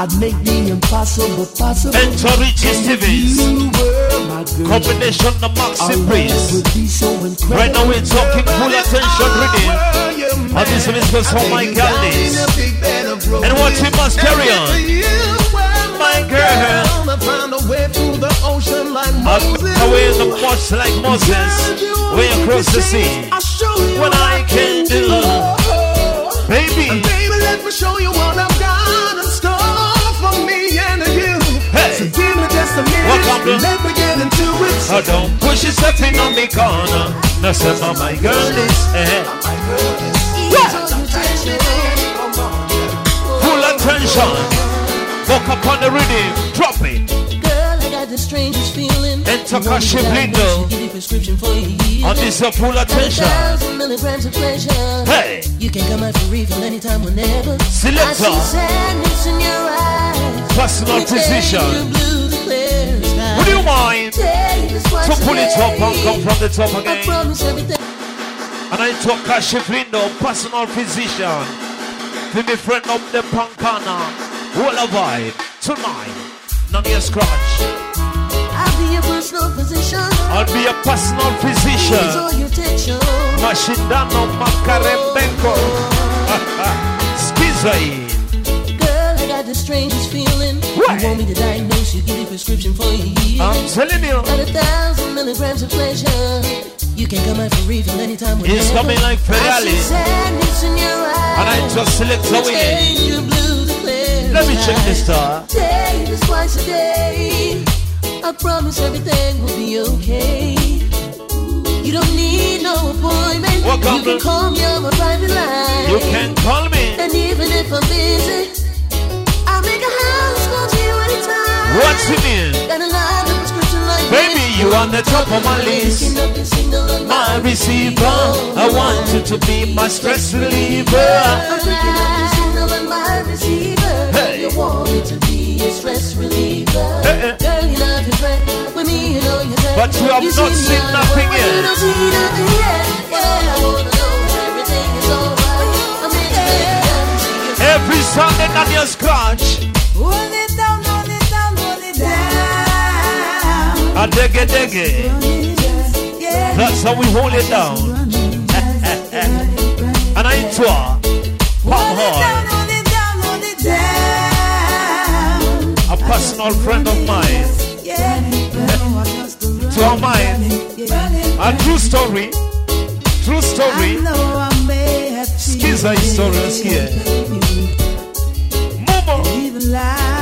I'd make the impossible possible. Enter Richie Stephens. You were my girl. Combination of Maxi Our Priest. love would be so. Right now we're talking full attention reading. And this is for some my girlies. And what we must carry on. My girl. Find a way the ocean like I'll away the much like Moses. Way across the sea. What I can do. Baby. Baby, let me show you what I've got in store for me and you. Hey. So give me just a minute. To- Let me get into it. Oh, don't push yourself in on the corner. No, say, oh, my girl is eh, eh. Eh, eh. Full attention. Walk up on the rhythm. Drop it. I the strangest feeling. Enter You want me Kashi to Blindo. you, Give you prescription for your healing. On this uh, full attention. Thousand milligrams of pleasure. Hey. You can come out for refill anytime, whenever. Selector. I see sadness in your eyes. Personal You physician. you blue, the clear sky. Would you mind Tell you this once to pull it up and come from the top I again? promise everything. And I talk Kashi Flindo, personal physician. To be friend of the Pankana. What a vibe. Tonight. Of your scratch. I'll be your personal physician. I'll be a personal physician. your. Mashindano Makarembenko. Skizai. Girl, I got the strangest feeling. What? You want me to diagnose you, give you prescription for your healing. I'm telling you. Got a thousand milligrams of pleasure. You can come out for refill anytime. It's coming like Ferrari. sadness in your eyes. And I just select You a winning. Let me check the star. You this twice a day. I promise everything will be okay. You don't need no appointment. Welcome you can call me on my private line. You can call me. And even if I'm busy, I'll make a house call to you anytime. What's your name? Got a lot of prescription like Baby, this. you on the top of my list. Picking up your signal on My receiver. I want you to be my stress reliever. I'm picking up your signal on my receiver. Hey. You want me to be a stress reliever. Hey, hey. Girl, you love your friend. With me, you know you're. But you have not see seen nothing yet. You don't see nothing yet. Yeah, I wanna know everything is alright. I'm it. Every Sunday, your scratch. Hold it down, hold it down, hold it down. A diggy diggy. Yeah. That's how we hold it down. and I tour. Pop hard. Personal friend of mine. To our mind. A true story. True story. I know I may have Skiza story. Let's. Momo.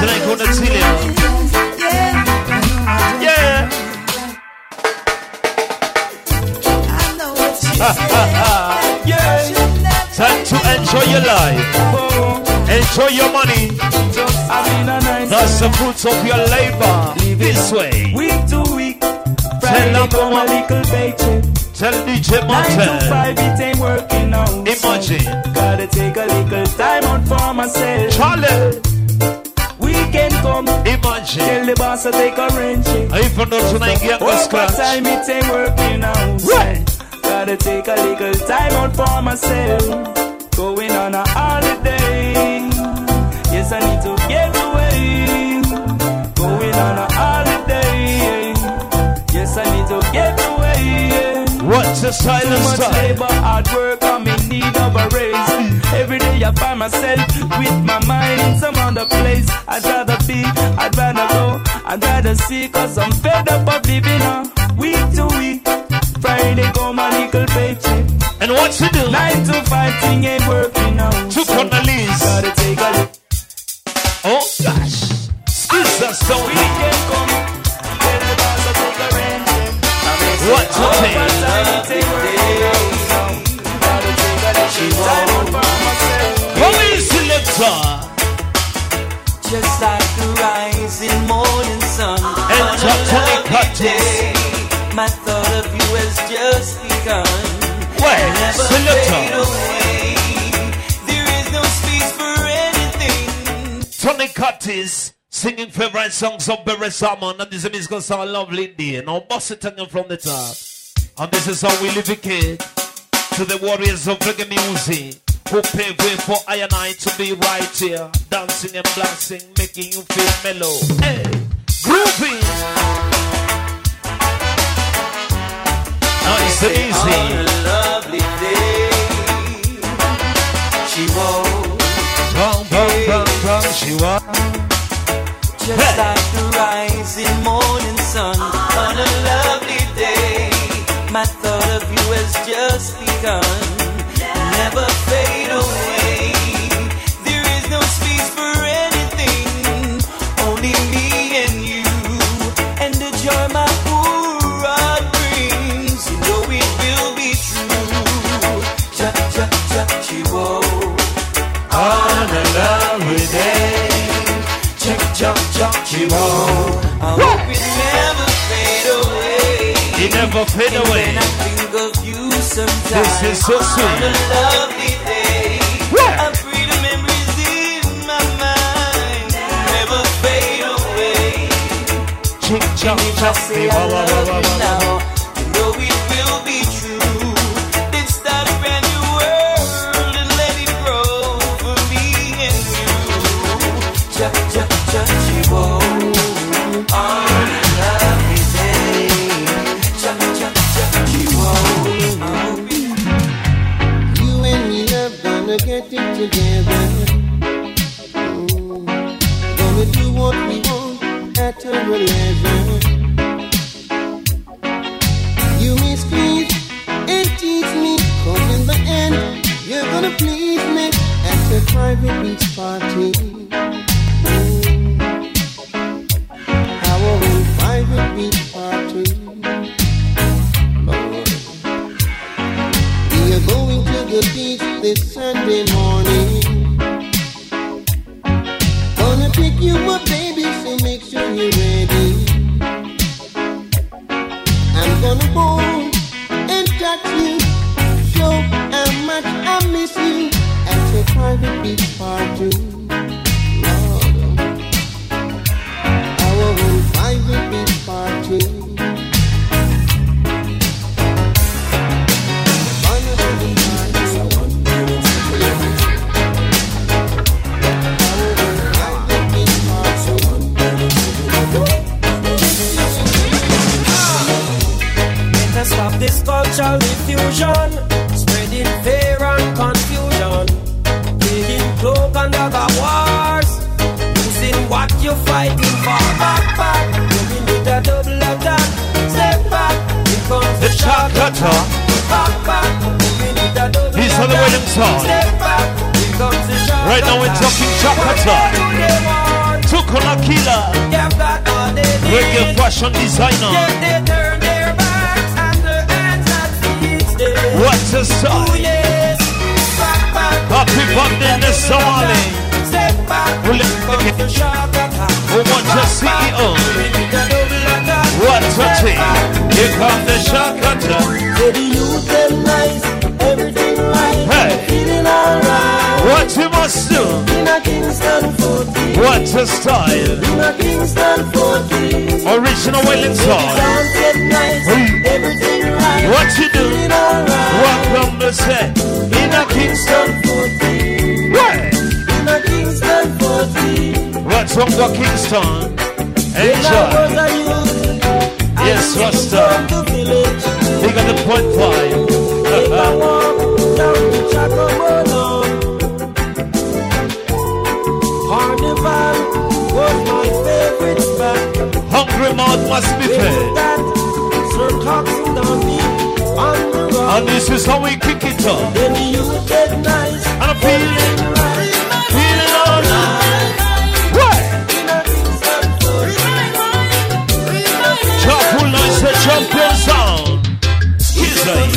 Nice and easy like on the Tilia. Yeah, Yeah. Yeah. Time to enjoy your life. Enjoy your money. I a nice That's the fruits of your labor. This way. week to week. Tell them a little paycheck. Tell DJ Nine to Mountain. five, it ain't working out. Imagine. Gotta take a little time out for myself. Charlie. Weekend come, Imagine. tell the boss to take a check. I even know tonight get the scratch. it ain't working out. Right. Gotta take a little time out for myself. Going on a holiday. Yes, I need to get away. Going on a holiday. Yes, I need to get away. What's the Too silent much labor, hard work, I'm in need of a raise. Every day I find myself with my mind in some other place. I'd rather be, I'd rather go, I'd rather see, cause I'm fed up of living a week to week. Friday come a little paycheck. And what's he do? Nine to five thing ain't working out. On the list. Gotta take a look. Oh gosh. Skills are so Weekend come. The boss to take a. What to take? Just like the rising morning sun. Enter on a Tony lovely day, My thought of you has just begun. Where? Never fade away. There is no space for anything. Tony Curtis singing favorite songs of Barry Salmon. And this is gonna sound lovely day. Now bust it from the top. And this is how we live it, kid. To the warriors of reggae music. Pave way for I and I to be right here. Dancing and blasting, making you feel mellow. Hey, groovy. Nice and On easy. a lovely day, she woke Bang, bang, bang, bang, she was. just Hey. like the rising morning sun. On a lovely day, my thought of you has just begun. Never fade away. There is no space for anything, only me and you, and the joy my heart brings. You know it will be true. Cha cha cha chiwo. On a lovely day. Check, chop, chop, chiwo. I hope it never fade away. It never fade away. When I think of you sometimes. This is so sweet. Chick, chop, If I say I wah, wah, love you now, you know it will be true. Then start a brand new world and let it grow for me and you. Cha cha cha chiwo. On a lovely at. You may squeeze and tease me, in the end, you're gonna please me at private beach party. Fashion designer. Yet they turn their backs and their hands at feet. They- What a Ooh, style. yes. Back, back. Happy birthday, the Somali. Step back. Well, me to shark attack. Who wants a CEO? We a double attack. What a back. Here come the Shakata. Say What a style. In a Kingston 14. Original Wailing song. What you do? Alright. Welcome to set in a Kingston. 14. Right. In a Kingston 14. What's on the Kingston? Enjoy. Yes, Rasta. They got the point five. Carnival was my favorite spot. Hungry mouth must be fed. that, Sir Coxsone down deep on the. And this is how we kick it up. Baby, you get nice. And I'm feeling, feeling all night. What? Chocolate noise, the champion sound. Like,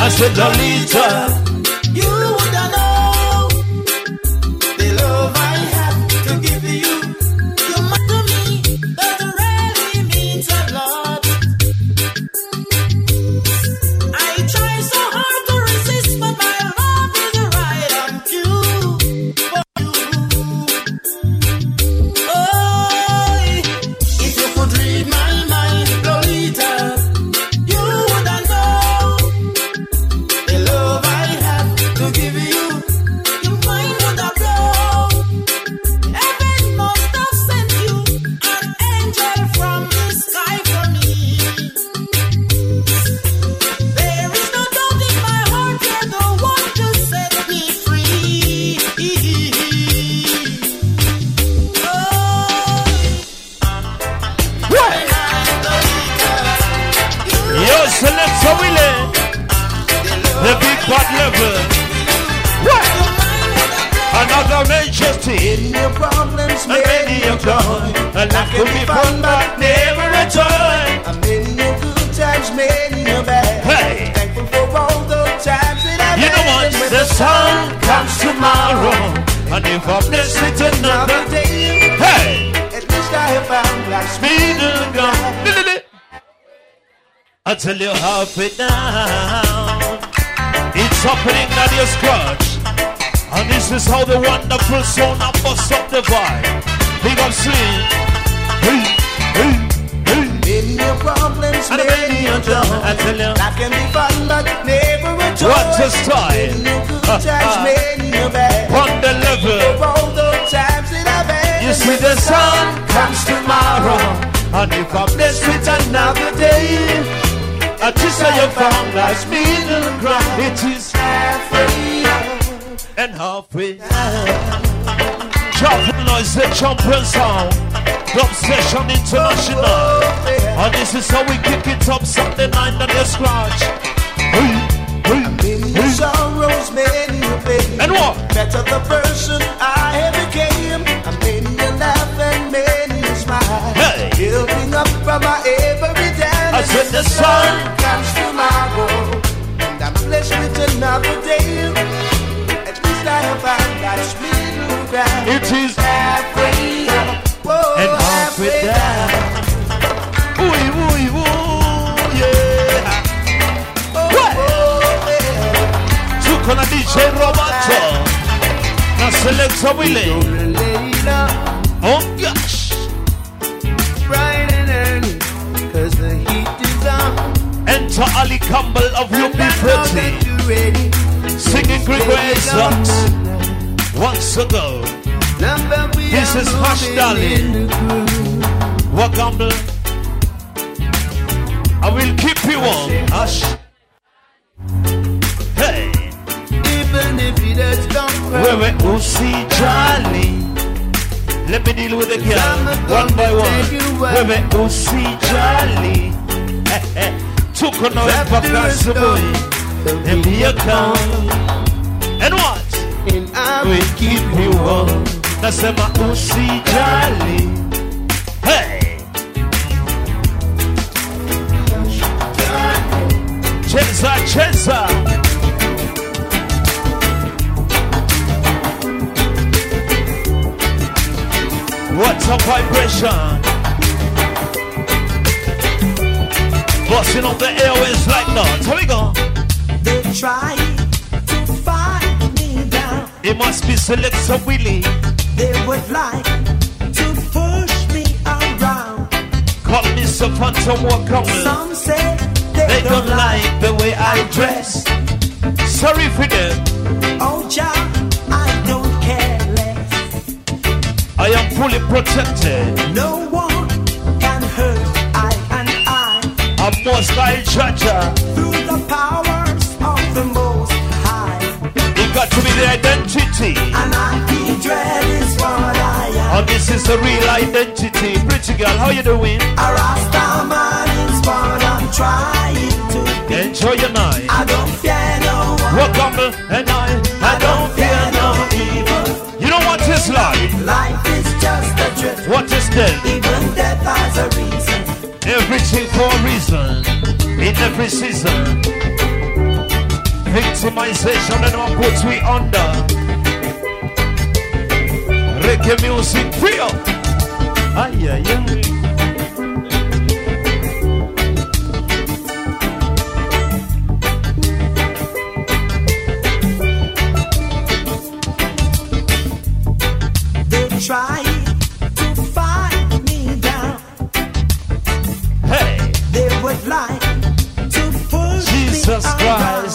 I said, Dalita. Tell you half it down. It's happening on your scratch. And this is how the wonderful sound of bust up the vibe. Big up swing. Hey, hey, hey. Many problems, And many a done. I tell you. Life can be fun, but never a joy. What a style. Many a good times, many a bad. On the level. All the times that I've had. You see the sun comes tomorrow And if I'm blessed with another day Least I have found life's middle ground It is halfway up and halfway down Chopping noise, the champion sound Dub Session International And this is how we kick it up Sunday night on the scratch Hey, hey, Many a sorrows, many a pain. And what? Better the person I have became. And many a laugh and many a smile. Hey. Building up from my every said the sun comes tomorrow. And I'm blessed with another day. At least I have found life's middle ground. It is halfway up. Whoa, and halfway down Ooh, ooh, ooh, yeah What? Took on a DJ Roberto Now select Willie Oh gosh Enter Ali Campbell of You Be Pretty. Singing Gregory Isaacs Once ago. This is Hush Darling. What Campbell I will keep you warm. Hush. Hey. Even if it has come Wewe usijali Let me deal with the girl one by one Wewe usijali Eh, eh. Tuko nawe mpaka asubuhi Niambie come And what? And I will keep you warm. Nasema usijali Hey. Cheza cheza What a vibration Busting on the airways like that Here we go. They try to find me down. It must be Selector Willie. They would like to push me around. Call me Phantom Walker. Some say they, They don't like the way I dress. Sorry for them. Oh, Jah, I don't care less. I am fully protected. No one Most high judger through the powers of the Most High. It got to be the identity And I feel dread is what I am. Oh, this is the real identity Pretty girl, how you doing? A Rasta man is what I'm trying Enjoy your night. I don't fear no one. Welcome and I, I don't fear no evil. You know what is life? Life is just a drift. What is death? Even death has a reason. Everything for a reason. Every season. Victimization and what puts we under. Reggae music free up. Ay, ay, ay.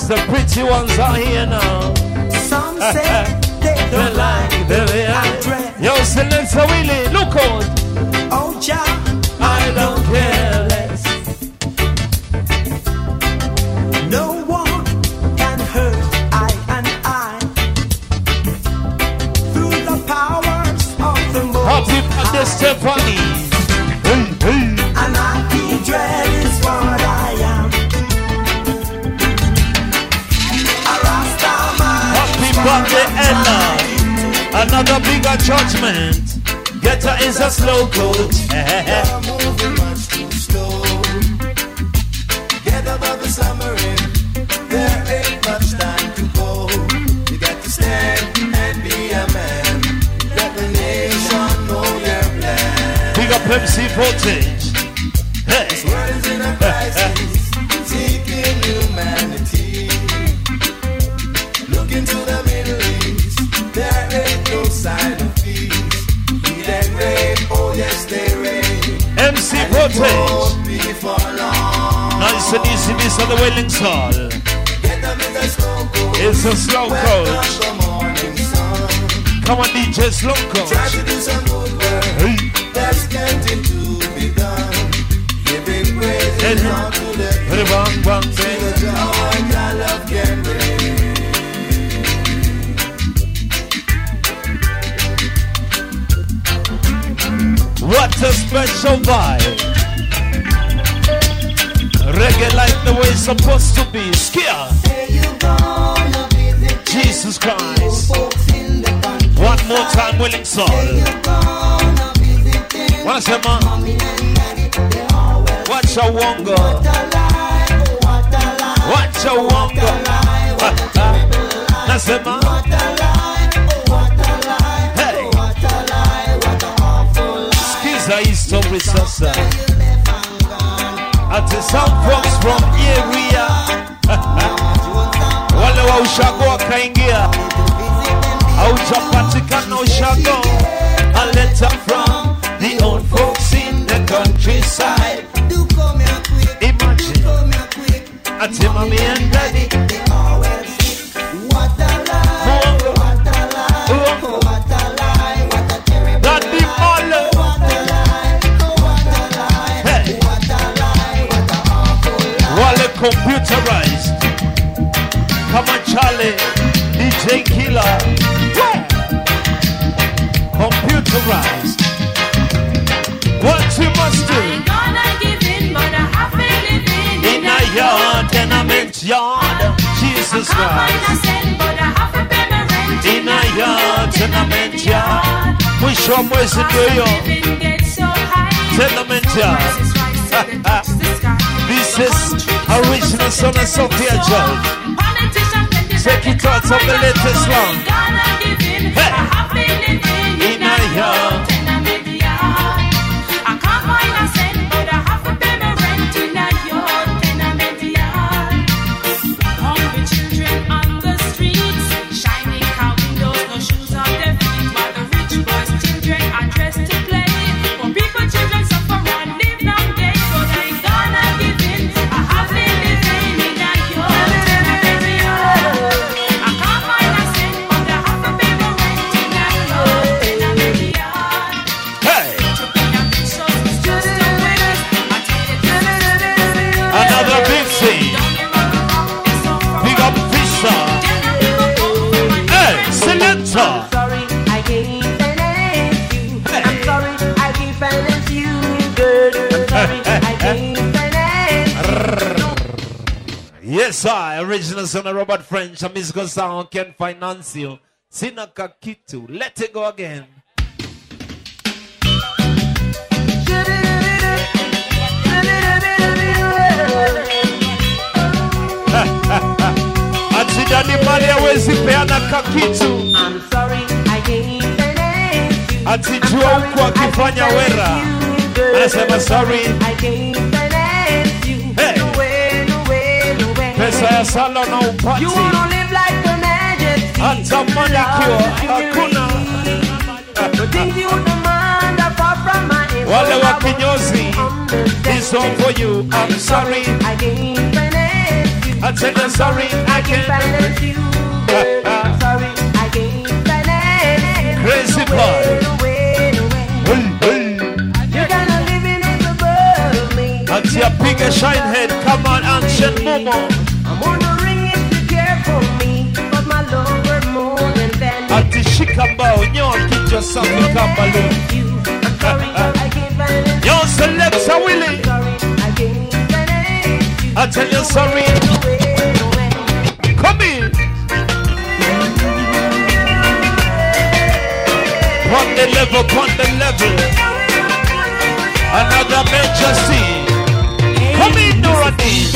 The pretty ones are here now. Some say they don't like the way I address. Yo, Selector Willie, look out. Oh, Jah, is a slow coat. moving much too slow. Get the. There ain't much time to go. You got to stand and be a man. Let the nation know your plan. MC 14. Slow morning. Come on, DJ Slow Try willing soul. Wanna say, man? Watch your wongo. Watch your wongo. Now say, man. Hey. Skiza East of Resource. At some folks from area. Wale wa ushago wakaingia. Haujapatikana ushago. A letter from the old folks in the countryside. Do come here quick, Imagine. come here quick. Mommy and daddy. They What a lie, what a lie, what a lie, what a terrible Mole. What a lie, what a lie, what a lie, what a lie. Computerized. Come on, Charlie. DJ Killer. Computerized. What you must do in a yard, tenement yard. Jesus Christ. In a yard, tenement yard. Mwisho wa mwezi ndio hiyo. Tenement yard. This is original son of Sophia Joy. Take it out of the latest one. Hey. In a yard. Yes, I. Original son of Robert French. A musical sound can finance you. Sinaka Kitu. Let it go again. Atidani mali hawezi peana kakitu. I'm sorry, I can't. Atijua huku akifanya wera. Anasema sorry. I can't You wanna live like the majesty. Hata manicure hakuna. Things you demand are far from my. Wale wa kinyozi. This one for you. I'm sorry. I can't finance you. I tell you sorry. I can't finance you. I'm sorry, I can't finance you. Crazy boy. No way, no way. Hey, hey. You're gonna live in it above me. Ati apige shine head. Come on, ancient Momo. Ati shika mbao. Nyoa kichwa safi kama lu. I'm sorry, I can't Yo, selector Willie. I you. Tell you sorry. Come in. On the level, on the level. Another major scene. Come in, Nuruddin.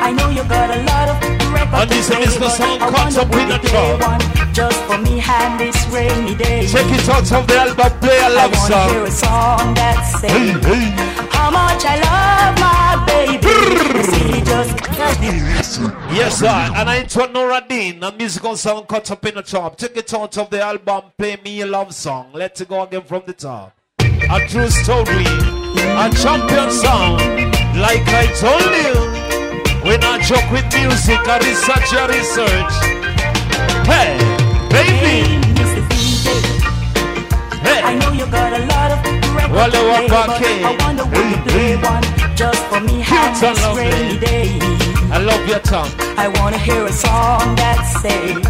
I know you got a lot of And this is the song Caught Up you a play Just for me and this rainy day. Check it out of the album, play a love wanna song. hear a song that Hey, says hey. how much I love my baby. Yes, sir. And I into Nuruddin, a musical song cut up in the top. Take it out of the album, play me a love song. Let's go again from the top. A true story, a champion song. Like I told you, when I joke with music, I research, I research. Hey, baby. Mr. DJ, Hey. I know you got a lot of records Wale to play, but. I wonder would you play one just for me and this rainy day. I love your tongue. I wanna hear a song that says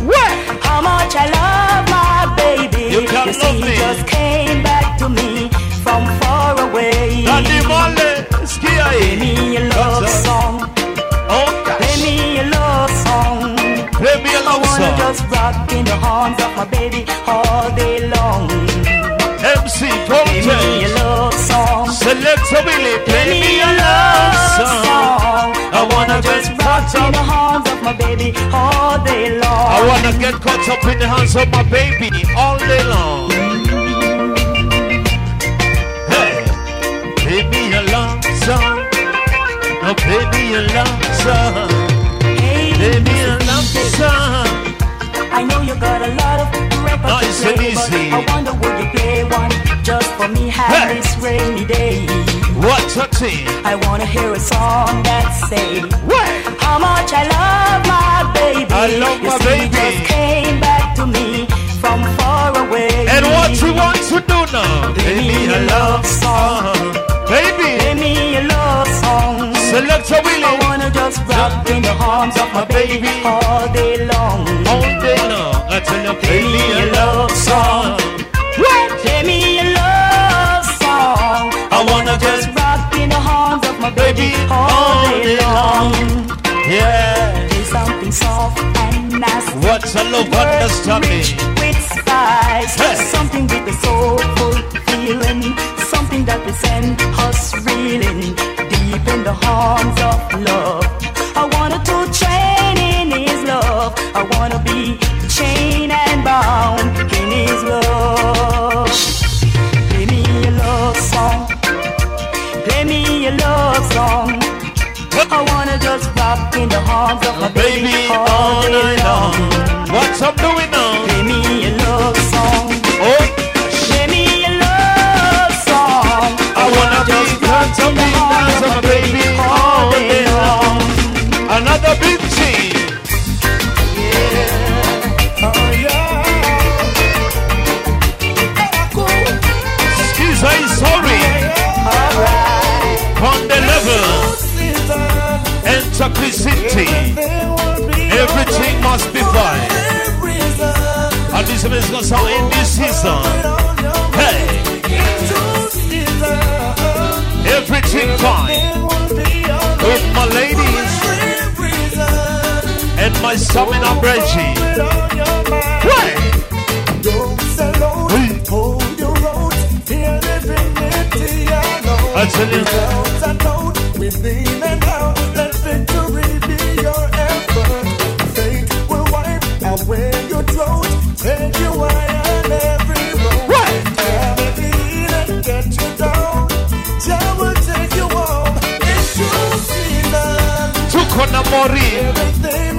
how much I love my baby. You can see, love he me. just came back to me from far away. Danny Mole, skia Play me a love just rock in the arms of my baby all day long. MC Play me a love song. Select Billy, play me a love song. I wanna just rock in the up. arms of my baby all day long. I wanna get caught up in the hands of my baby all day long. Hey, play me a love song. Oh, play me a love song. Play me a love song. I know you got a lot of records Nice to play, but. I wonder would you play one just for me Hey. this rainy day. What a thing. I wanna hear a song that say What? how much I love my baby. I love you my see, baby. just came back to me from far away. And what you want to do now? Play me a love uh-huh. song. Baby, Play me a love song. select a I Willie I wanna just rock in the arms of my baby all day long. all day long. I tell you, play me a love song. Play me a love song. I wanna just rock in the arms of my baby baby all day long. Yeah. Soft and nasty. What's a love understanding? With spice, Hey. something with a soulful feeling, something that will send us reeling deep in the arms of love. I wanna to train in His love. I wanna be chained and bound in His love. Play me a love song. Play me a love song. I wanna just rock in the arms of my baby, Baby, all night long. What's I'm doing now? Play me a love song. Oh, Play me a love song. I wanna be caught up in the hands of my baby all day long. Another big thing. Enter City. Everything must be fine. And this is gonna sound in this season. Hey, everything fine. With my ladies, and my own. Fear divinity alone. I tell you. Without a doubt, within and out, let victory be your effort. Faith will wipe away your drought, take you higher every road. Never be and get you down. Jah will take you home into season. Tukona Mori. Everything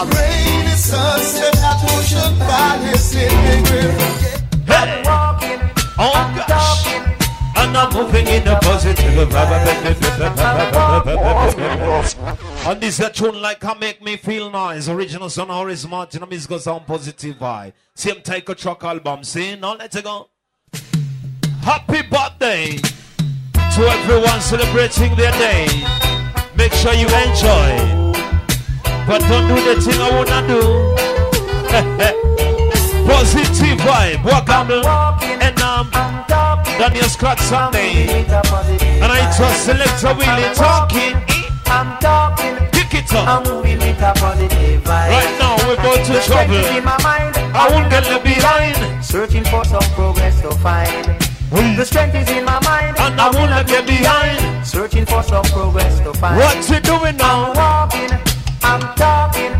A rainy sunset at Ocean Palace in the grill. Hey. Oh gosh. And I'm moving in a positive vibe. And this a tune like can make me feel nice. Original son Horace Martin. I'm go sound positive vibe. Same take a truck album. See now let's go. Happy birthday to everyone celebrating their day. Make sure you enjoy. But don't do the thing I wanna do. Positive vibe. Welcome and um Daniel Scott Sunday. And I trust Selector Willie talking. I'm talking. Kick it up. I'm moving with a positive vibe. Right now we're about to The strength is in trouble. my mind. I won't get left behind. Searching for some progress to find. The strength is in my mind. And I won't get behind. Searching for some progress to find. What you doing now? I'm walking. I'm talking.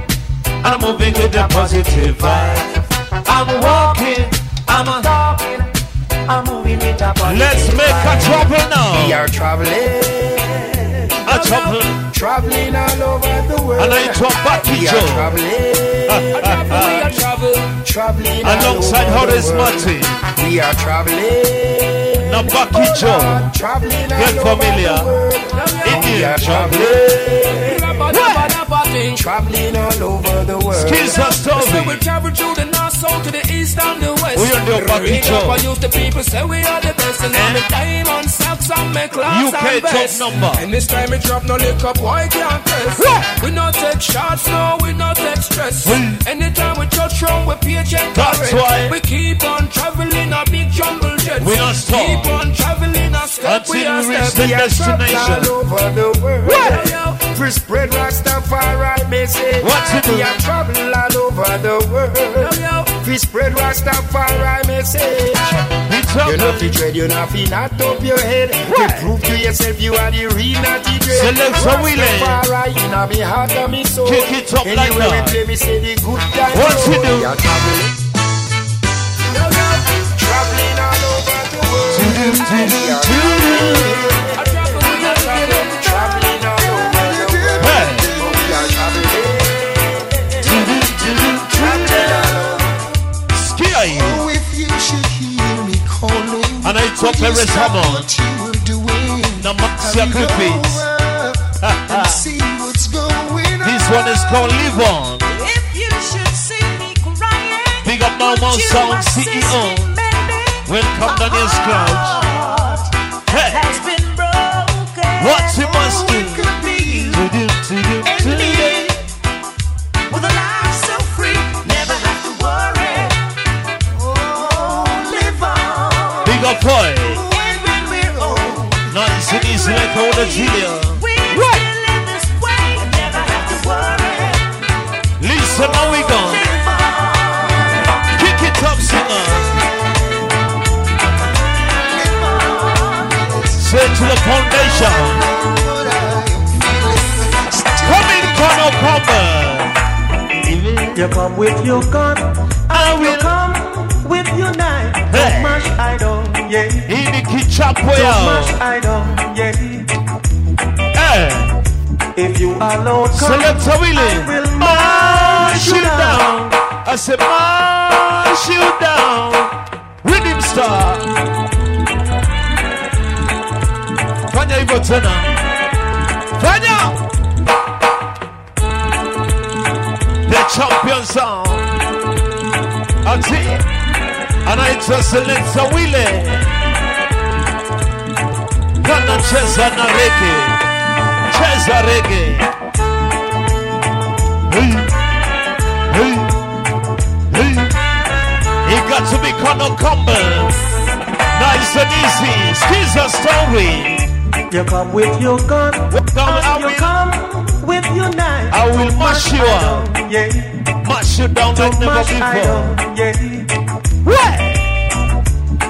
I'm moving with the positive vibe. I'm walking. I'm a talking. I'm moving with a positive Let's make a vibe. trouble now. We are traveling. A trouble. Traveling all over the world. And I talk back to We are Joe. traveling. we are traveling. Traveling Alongside over the Horace. Martin. We are traveling. Now Bucky Joe. Traveling Get all over familiar. the world. We Are traveling. All over the world. Skills and So we travel through the north, south to the east and the west. We on the Joe. up and use the people say we are the best. And all the diamond socks and my class UK and top vest. number. And this time we drop no lick up, boy can't test. We not take shots, no, we not take stress. Anytime we touch round, we pay check That's why- We keep on traveling a big jungle jet. We not stop. Keep on traveling a step, Until we we reach step. the We are traveling destination. all over the world. What? Free spread Rastafari message. What's it? We are traveling all over the world. Free spread Rastafari message. It's You know up. fi dread, you know fi not up your head. What? To prove to yourself you are the real naughty dread. Select some inna me heart and me soul. Kick it up like Anywhere that. we play, me say the good time. Roll. it do? We are traveling. Traveling all over the world. We are traveling, traveling all over the world. Hey. We are traveling, over. Scare you. Oh, if you should hear me calling. And I talk you every summer. The max Hurry sacrifice. see what's going on. This one is called Live On. If you should see me crying, Big up Mama Sound CEO. me, baby? Welcome Daniel Scrouch. Hey, Has been broken. what you must do. Oh, it could be you Do-do, do-do, and do-do. me. Nuns in East Lake, Nigeria. Right. Listen, how we gone? Kick it up, singer. Say to the foundation. Come in, come on, come You come with your gun, I will come with your knife. Hey. Much I don't, yeah. In the kitchen, Don't mash idol, yeah. Hey. If you alone come, Select a willing. Mash you down. I said, mash you down. Rhythm star. Fanya hivyo tena. Fanya. The champion sound. Ati. Anaitwa Selecta Wile. Anacheza na rege. Cheza rege. Hey. Hey. Hey. He got to be Comber. Nice and easy. Skiza story. You come with your gun, Come, I you will, come with your knife. I will mash you up. yeah. mash you down like never before. yeah. What?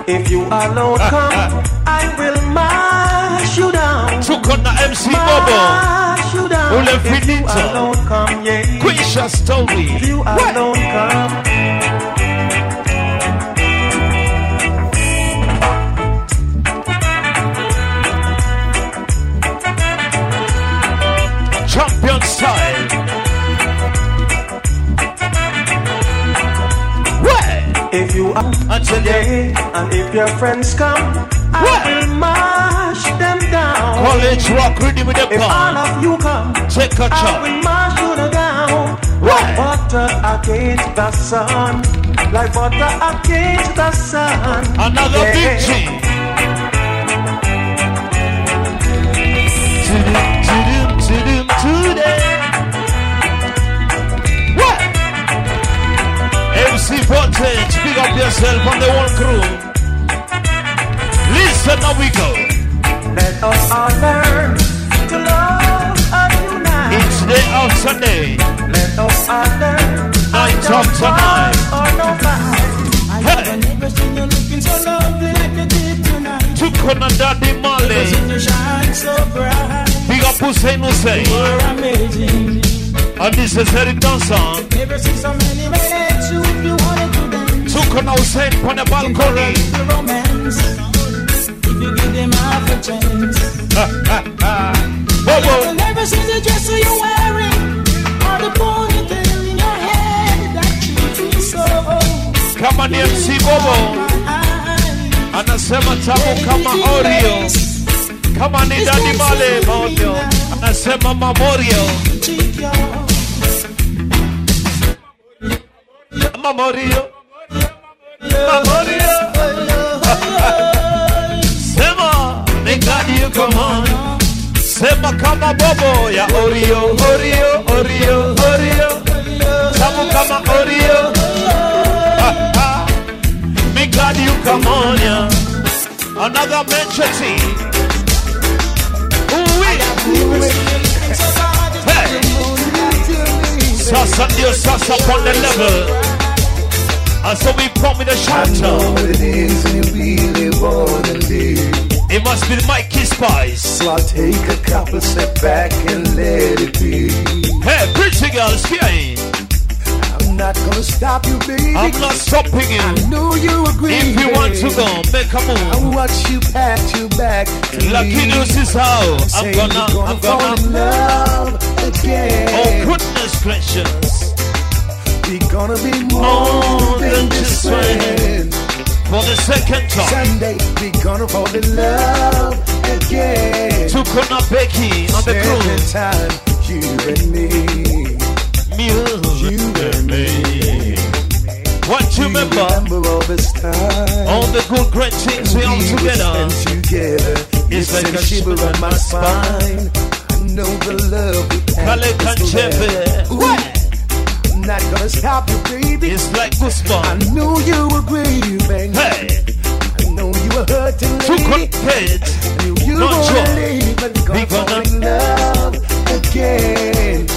If you alone ah, come, ah. I will mash you down. Took on the MC Bobo. Mash you down. Ule finito. alone come, yeah. If you alone come. Champion style. What? If you are yeah, and if your friends come, I What? will down. College rock ready with the If all of you come, Take a I chop. will mash you down. What? Like butter against the sun. Like butter against the sun. Another Yeah. big G. Tudum, today. What? MC Voltage, pick up yourself on the one crew. Listen, now we go. Let us all learn to love and unite. Each day of Sunday, Let us all learn. night no of tonight. or no fight. Hey, Never seen you looking so lovely like you did tonight. to Daddy Never Marley. seen you shine so bright. Big up Hussein Hussein. You're amazing. And this is Eric Donaldson. Never seen so many men at you if you wanted to dance. To Hussein on the balcony. Romance. If you give them half a chance. Bobo. I've never seen the dress you're wearing. Or the ponytail in your head that treats me so. Kama ni MC Bobo. Anasema tamu kama Oreo. Kama ni Daddy Marley Maorio. Anasema Mamorio. Mamorio. Kama Bobo ya Oreo, Oreo, Oreo, Oreo. Tamu kama Oreo. Me glad you come on, yeah. Another team. Hey. Sasa ndio sasa on the level. And so we put me the shot it is when you really wanna live. It must be Mikey Spice. So I'll take a couple step back and let it be. Hey, pretty girl, skiing. I'm not gonna stop you, baby. I'm not stopping you. I know you agree. If you want to go, make a move. I watch you pat you back. to Lucky me. news is how I'm gonna, you're I'm gonna. fall in love again. Oh goodness gracious. We gonna be More more than than just friends. For the second time. Sunday we gonna fall in love again. To Kona Becky on the cruise. time, you and me. You and me. What you remember? all this time. All the good great things we all together. together. It's It's like a shiver up my spine. I know the love we have Kale is Kanchebe. forever. I'm not gonna stop you, baby. It's like Gusman. I know you. Hey. I know you were hurting, To lady. compete. I knew you Not sure. leave, We gonna fall in love again.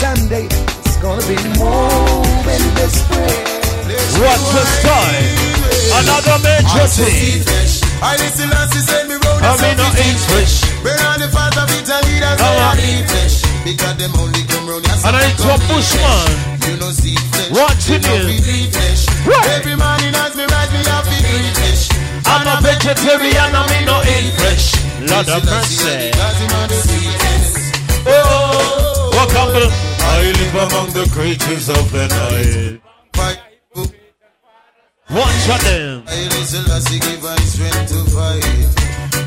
Sunday, it's gonna be more than. What a time. Another major thing. I listen as he send me round I mean, no English. Burn all the fat of it and leaders Come they on. are ah. eat flesh. Because them only come round here. And I so to a come eat bushman. You know see flesh. Watching you. know you. we eat flesh. Every morning as me rise me I'm a vegetarian, I mean no eat fresh. Lord of mercy. Oh, welcome to I live among the creatures of the night. Watch out them. I listen as he give us strength to fight.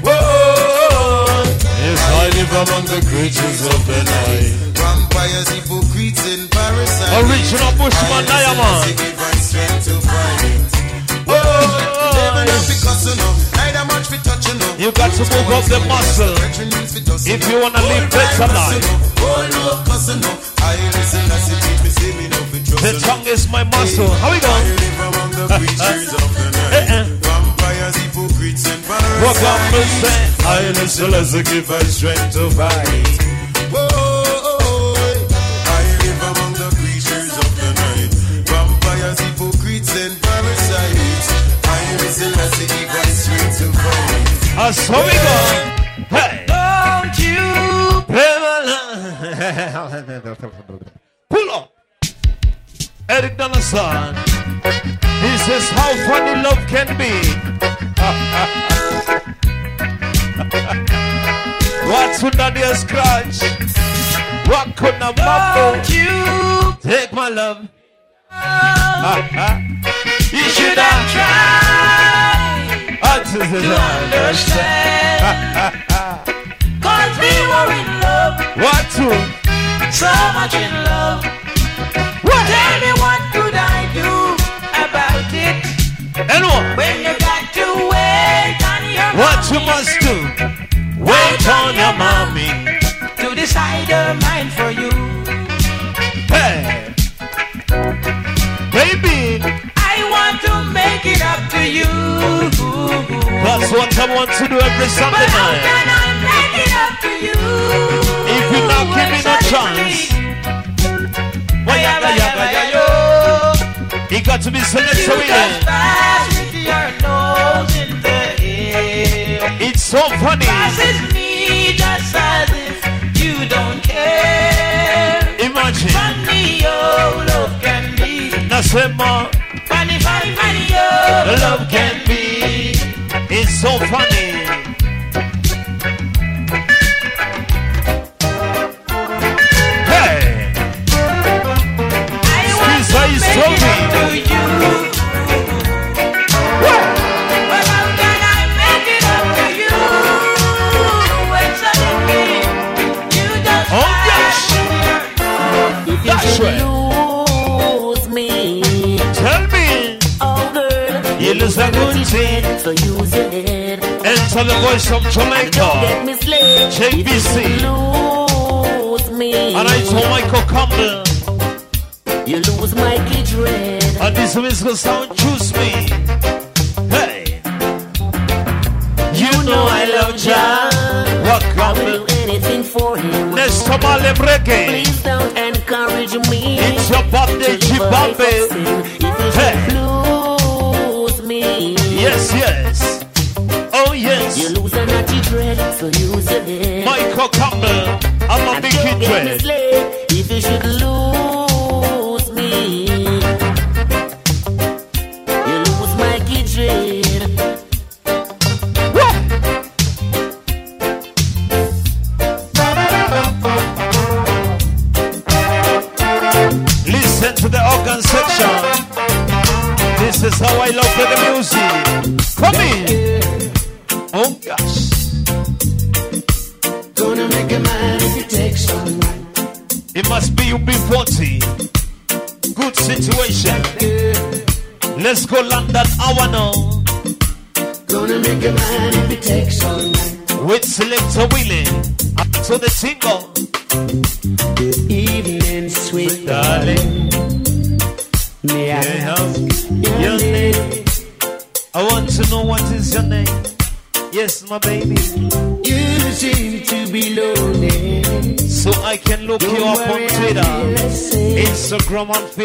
Whoa. Yes, I live among the creatures of the night. Vampires, hypocrites, and parasites. Original Bushman Diamond. He give us strength to fight. Never not you neither much for touch you. You got to move up the muscle if you wanna live better life. Oh no, cause you I listen as he teach me, say me no for. The tongue is my muscle. How we go? I live among the creatures of the night. Eh, eh. Vampires, hypocrites, and parasites. What up, say? I listen as I give us strength to fight. Ah, so we go. Hey. Don't you Pull up. Eric Donaldson. He says how funny love can be. What's under the scratch? What could not mumble? you Take my love. You should have tried to understand. Cause we were in love. What to? So much in love. Tell me what could I do about it? And what? When you got to wait on your What you must do? Wait on your mommy. to decide her mind for you. Make it up to you. That's what I want to do every Sunday But how night. can I make it up to you? If you not give me no chance. Why yaga yaga yaga He got to be selected You just it. pass with your nose in the air. It's so funny. Passes me just as if you don't care. Imagine. Funny oh, your love can be. Nasema Funny, funny, funny your love can be. It's so funny. Voice of Don't get Jamaica. misled. JBC. Lose me. And I told Michael Campbell. You lose my kid red. And this musical sound choose me. Hey. You know I love Jah. What Campbell? do anything for him. Let's come on, let reggae. Please don't encourage me. It's your birthday, to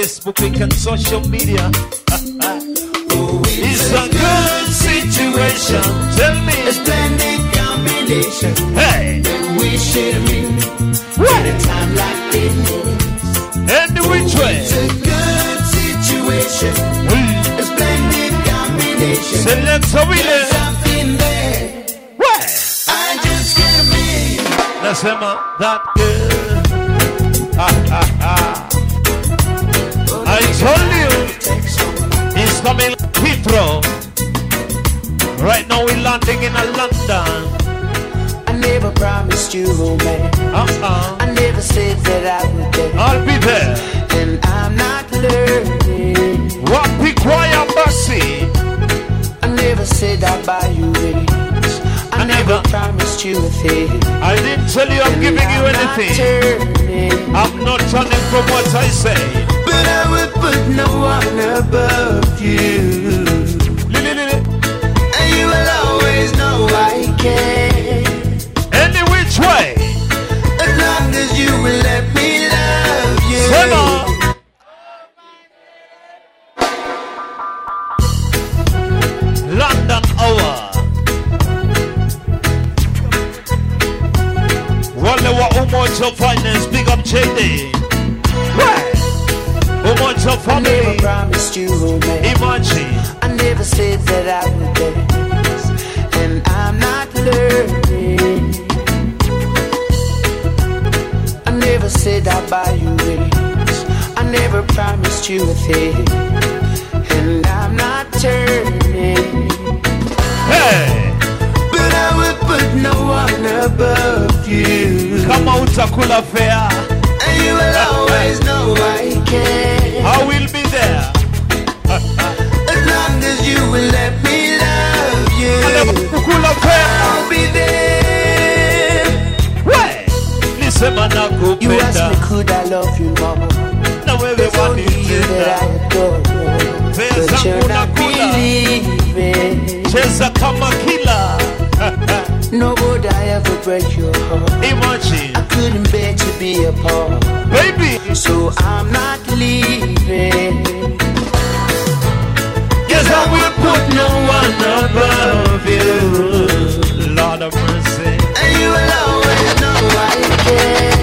And Facebook. Can social media. it's a good situation. situation. Tell me. A splendid combination. Hey. That we should meet at a time like this. Any which way. It's a good situation. Hmm. A splendid combination. Select a winner. There's something there. What? I just can't believe. Let's him that tell you I'm giving you anything. I'm not turning from what I say. But I would put no one above you. And you will always know I can. Any which way. As long as you will let me love you. Kama utakula fair, And you will always know I can. I will be there. As long as you will let me love you. Kukula fair. I'll be there. Where? Nisema You ask nakupenda. me, could I love you, mama? Wewe It's only you that I adore. But you're not believing. Cheza kama. No would I ever break your heart. Imagine. I couldn't bear to be apart. Baby. So I'm not leaving. Yes, I will put no one above you. Lord of mercy. And you will always know I care.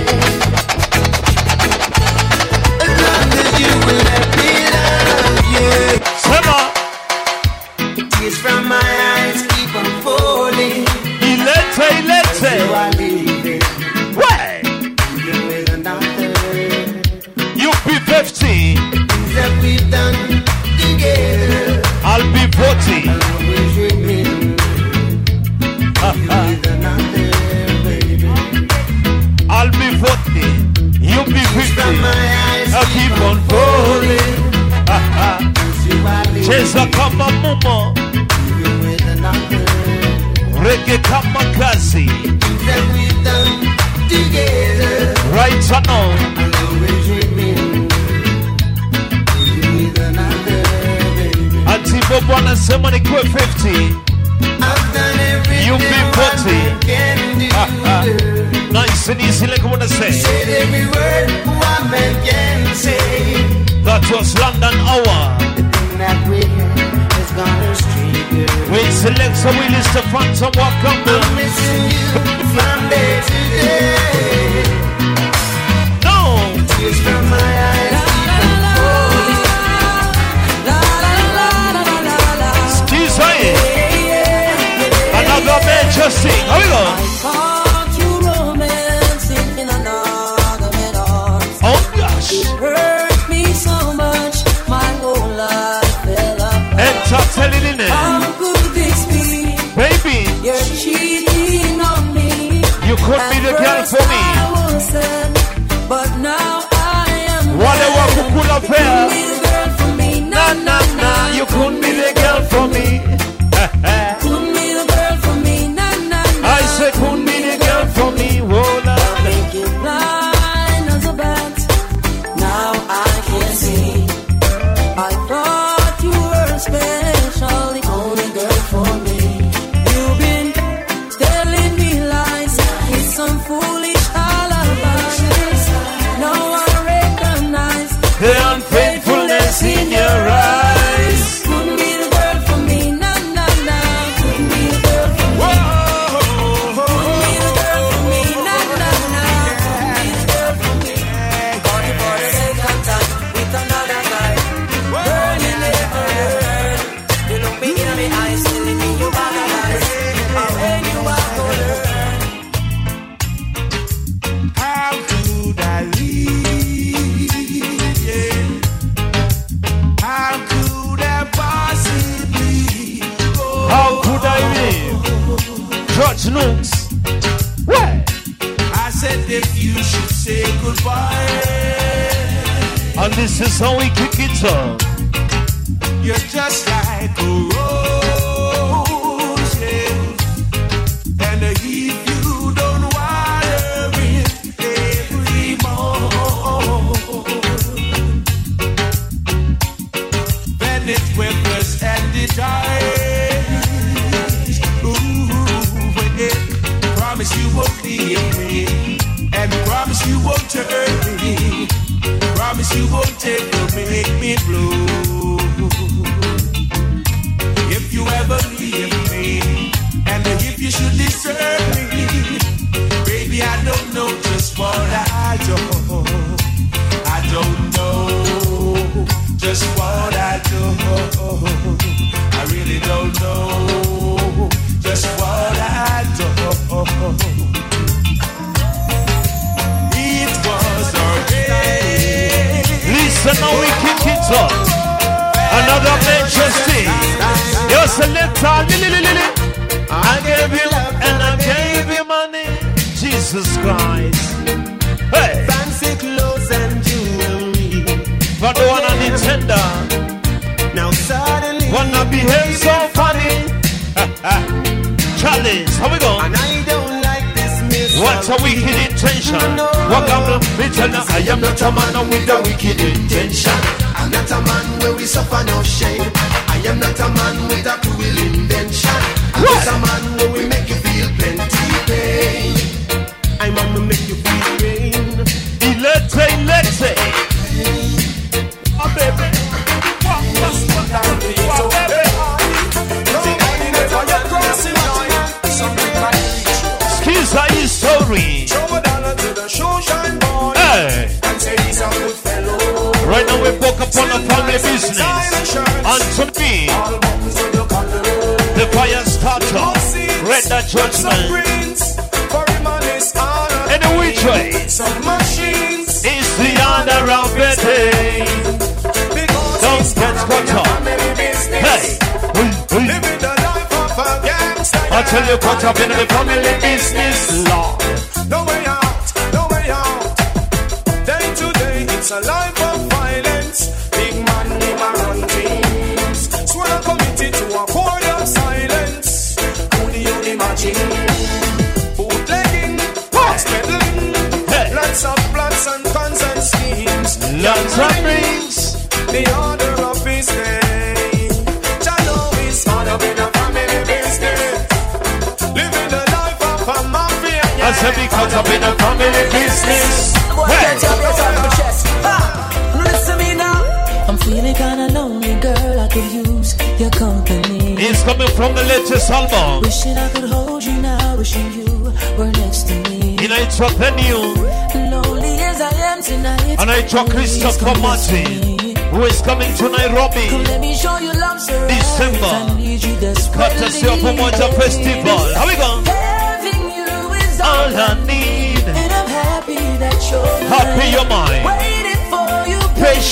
Cheza kama another. Reggae kama kazi. Right or no? Ati Bobo anasema nikuwe 50. I've done everything You be 40. one can. Nice and easy like I wanna say. Said every word one man can say. That was London hour. The thing that we have is gonna stray, girl. We select so we list the fans and walk on I'm missing you from day to day. No. Tears from my eyes keep on falling. Excuse me. Sing. How we go? Could be the girl for me. But now I am. Wale wa kukula Be fair. the girl for me, Na na na. You couldn't be the girl for me.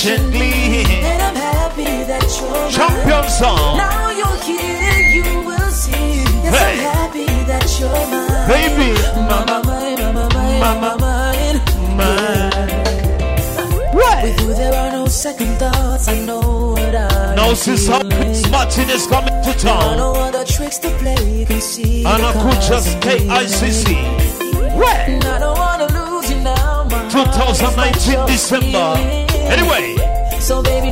patiently. And I'm happy that you're Champion mine. song. Now you're here, you will see. Yes, hey. I'm happy that you're mine. Baby. Mama mine, mama mine, mama mine, mine. What? With you there are no second thoughts, I know what I No, since Martin is coming to town. No other tricks to play, you can see. And I could just KICC. Where? I don't wanna lose you now. 2019 December. Anyway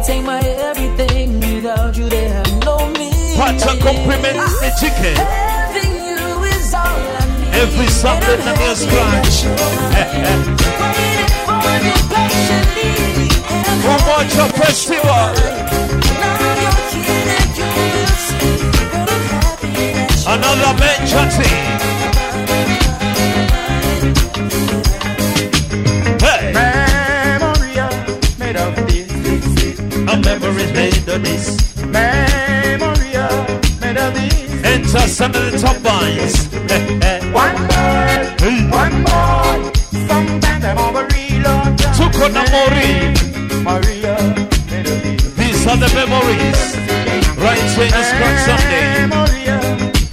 take my everything. Without you, they no meaning. Pacha compliments ah, the chicken. Having you is all I need. Every Sunday, the meal scratch. For you patiently. One more job festival. Another man. melodies, memoria, melodies. Enter some of the top lines. one more, one more. Sometimes I'm over reload. Tuko na mori. Maria, melodies. These are the memories. Right here in Scott Sunday. Memoria,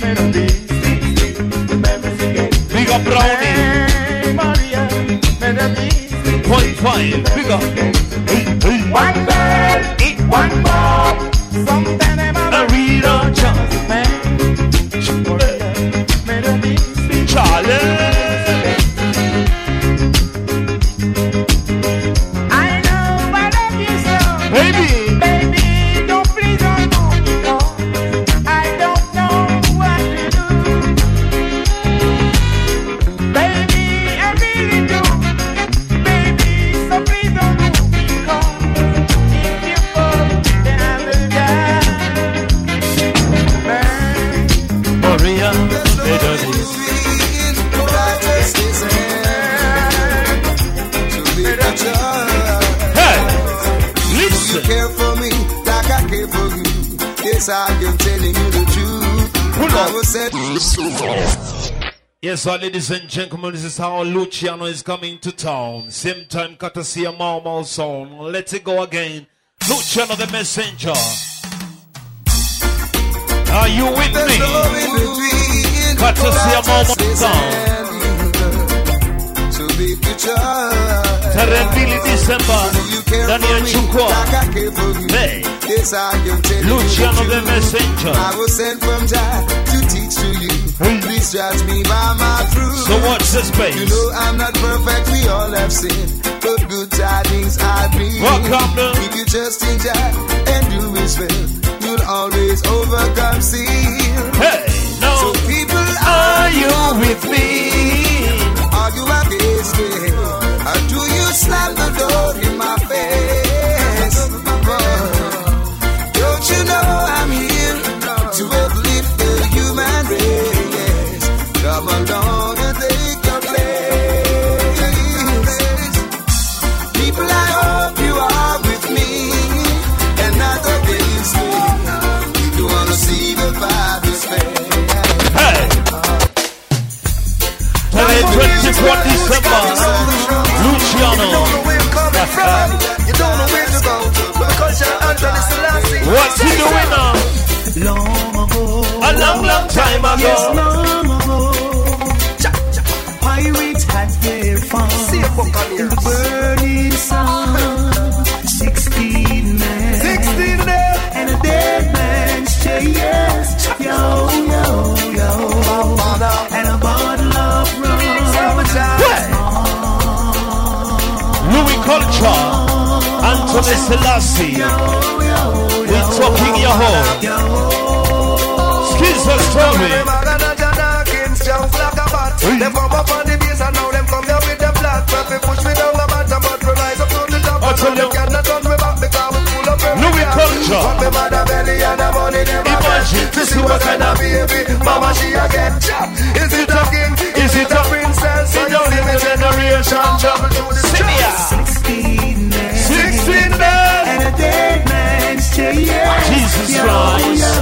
melodies. Big up Brownie. Memoria, melodies. Point five. Big up. One more. Sir, ladies and gentlemen, this is how Luciano is coming to town. Same time, courtesy of Mau Mau song. Let it go again. Luciano the messenger. Are you with me? Courtesy of Mau Mau song. So make the choice. Tarehe mbili Disemba ndani ya. Hey, Yes, I am telling Luciano you the the messenger. I was sent from Jah to teach to you. Hmm. Please judge me by my fruit. So watch the space. You know I'm not perfect, we all have sinned. But good tidings I bring. Welcome now. If you trust in Jah and do His will, you'll always overcome sin. Hey, now. So people, Are you with me? Are you against me? Selassie. What's he doing now? Long ago. A long, long time ago. Yes, long ago. Pirates had their fun in the burning sun. Sixteen men. Sixteen men. And a dead man's. Yo, yo, yo. And a bottle of rum. Louie Culture. Anthony Selassie. We're talking your home. Skills a story. Them come up on the base and now them come here with them flat. But they push me down the bottom, but we rise up to the top. Tell Them cannot turn me back because we full of every Louis. Culture. But me mother belly and the money never Imagine. get. To see what kind of baby mama she a get. Is it a king? Is it a princess? You live a generation travel through the chest. Jesus Christ.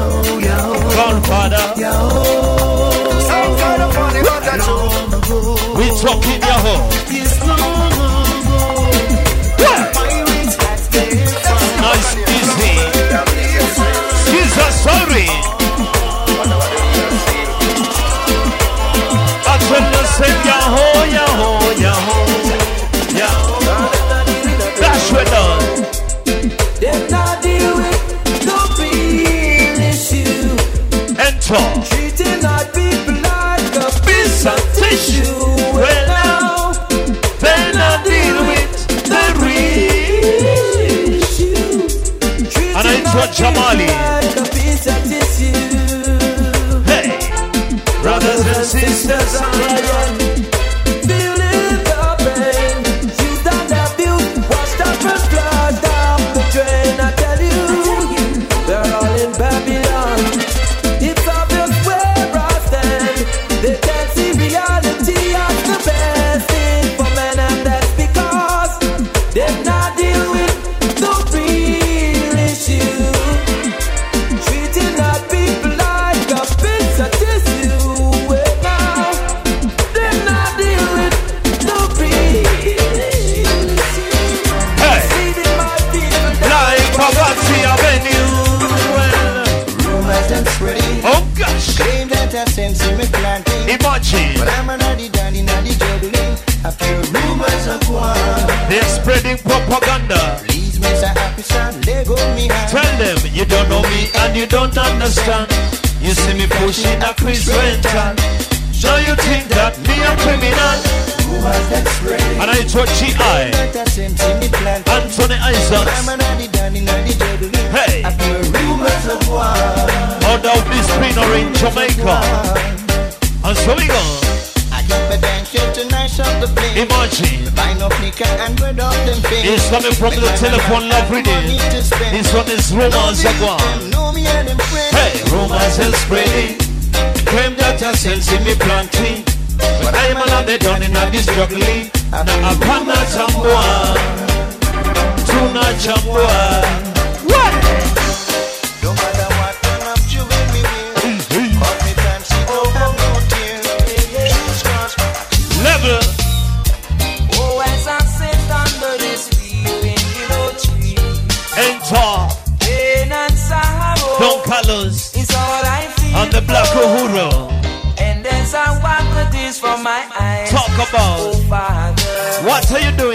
Godfather. Of. Hey, brothers and sisters, understand. You see me pushing a Chris rental. So you think that me a criminal? Rumors that spread. And I told G.I. That same thing me plan. Anthony Isaacs. I'm an addy down in the juggling. Hey. I hear rumors of war. Out of this spinner in Jamaica. And so we go. I keep a danger to nice up the place. Imagine. Buy no flicker and bread off them face. It's coming from the telephone love reading. This one is rumors of war. Know me and. Hey, rumors are spreading. Claim that I sense in me planting. But I'm another done in this juggling. Now I can't not chambua. Tuna chambua. What are you doing?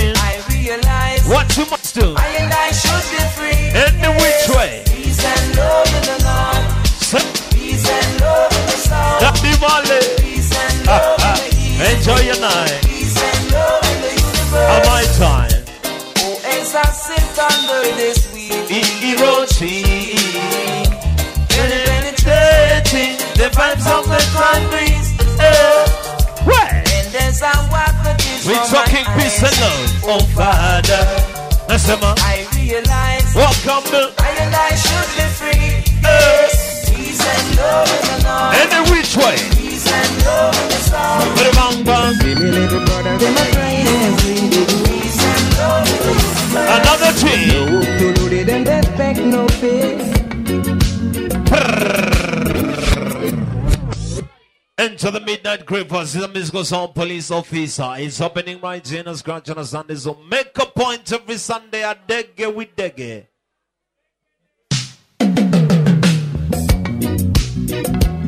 Grave for musical sound police officer. It's opening right in Scratch on a Sunday. So make a point every Sunday at Dege with Dege.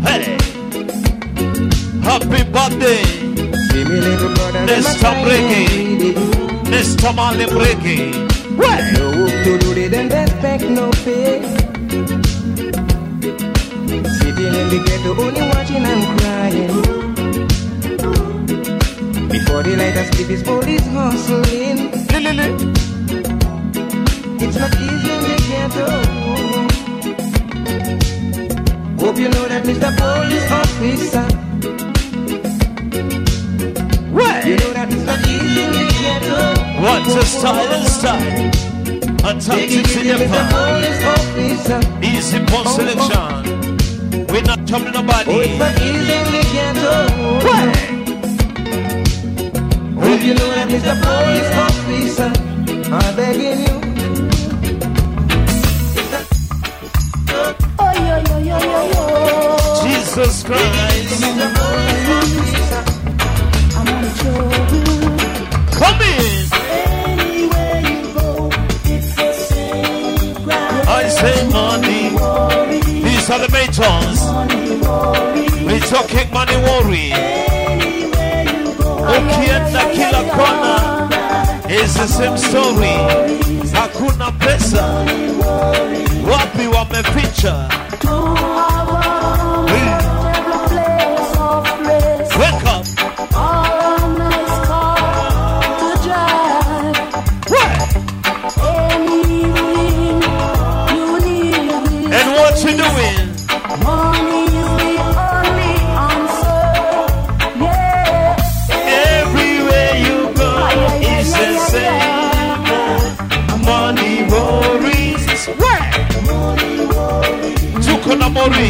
Hey! Happy birthday! Brother, them a Nesta crying every Breaking! Nesta No hope to do it, that expect no pay. Sitting in the ghetto, only watching and crying. Before the light of sleep is police hustling. It's not easy in the ghetto. Hope you know that Mr. Police Officer. You know that it's not easy in the ghetto. What's a style and style? A tactics in the Mr. pan. Police Officer. Easy pump oh, oh. selection. We're not troubling Oh, nobody. it's not easy in the ghetto. Hope you know that Mr. Police Officer. I'm begging you. Oh, yo, yo, yo, yo, yo. Jesus Christ. Mr. Police Officer. I'm gonna show you. Come in. Anywhere you go, it's the same ground. I say money. These are the majors. We talking money worry. Okay, the killer corner is the same story. Hakuna pesa. Wapi wameficha. Na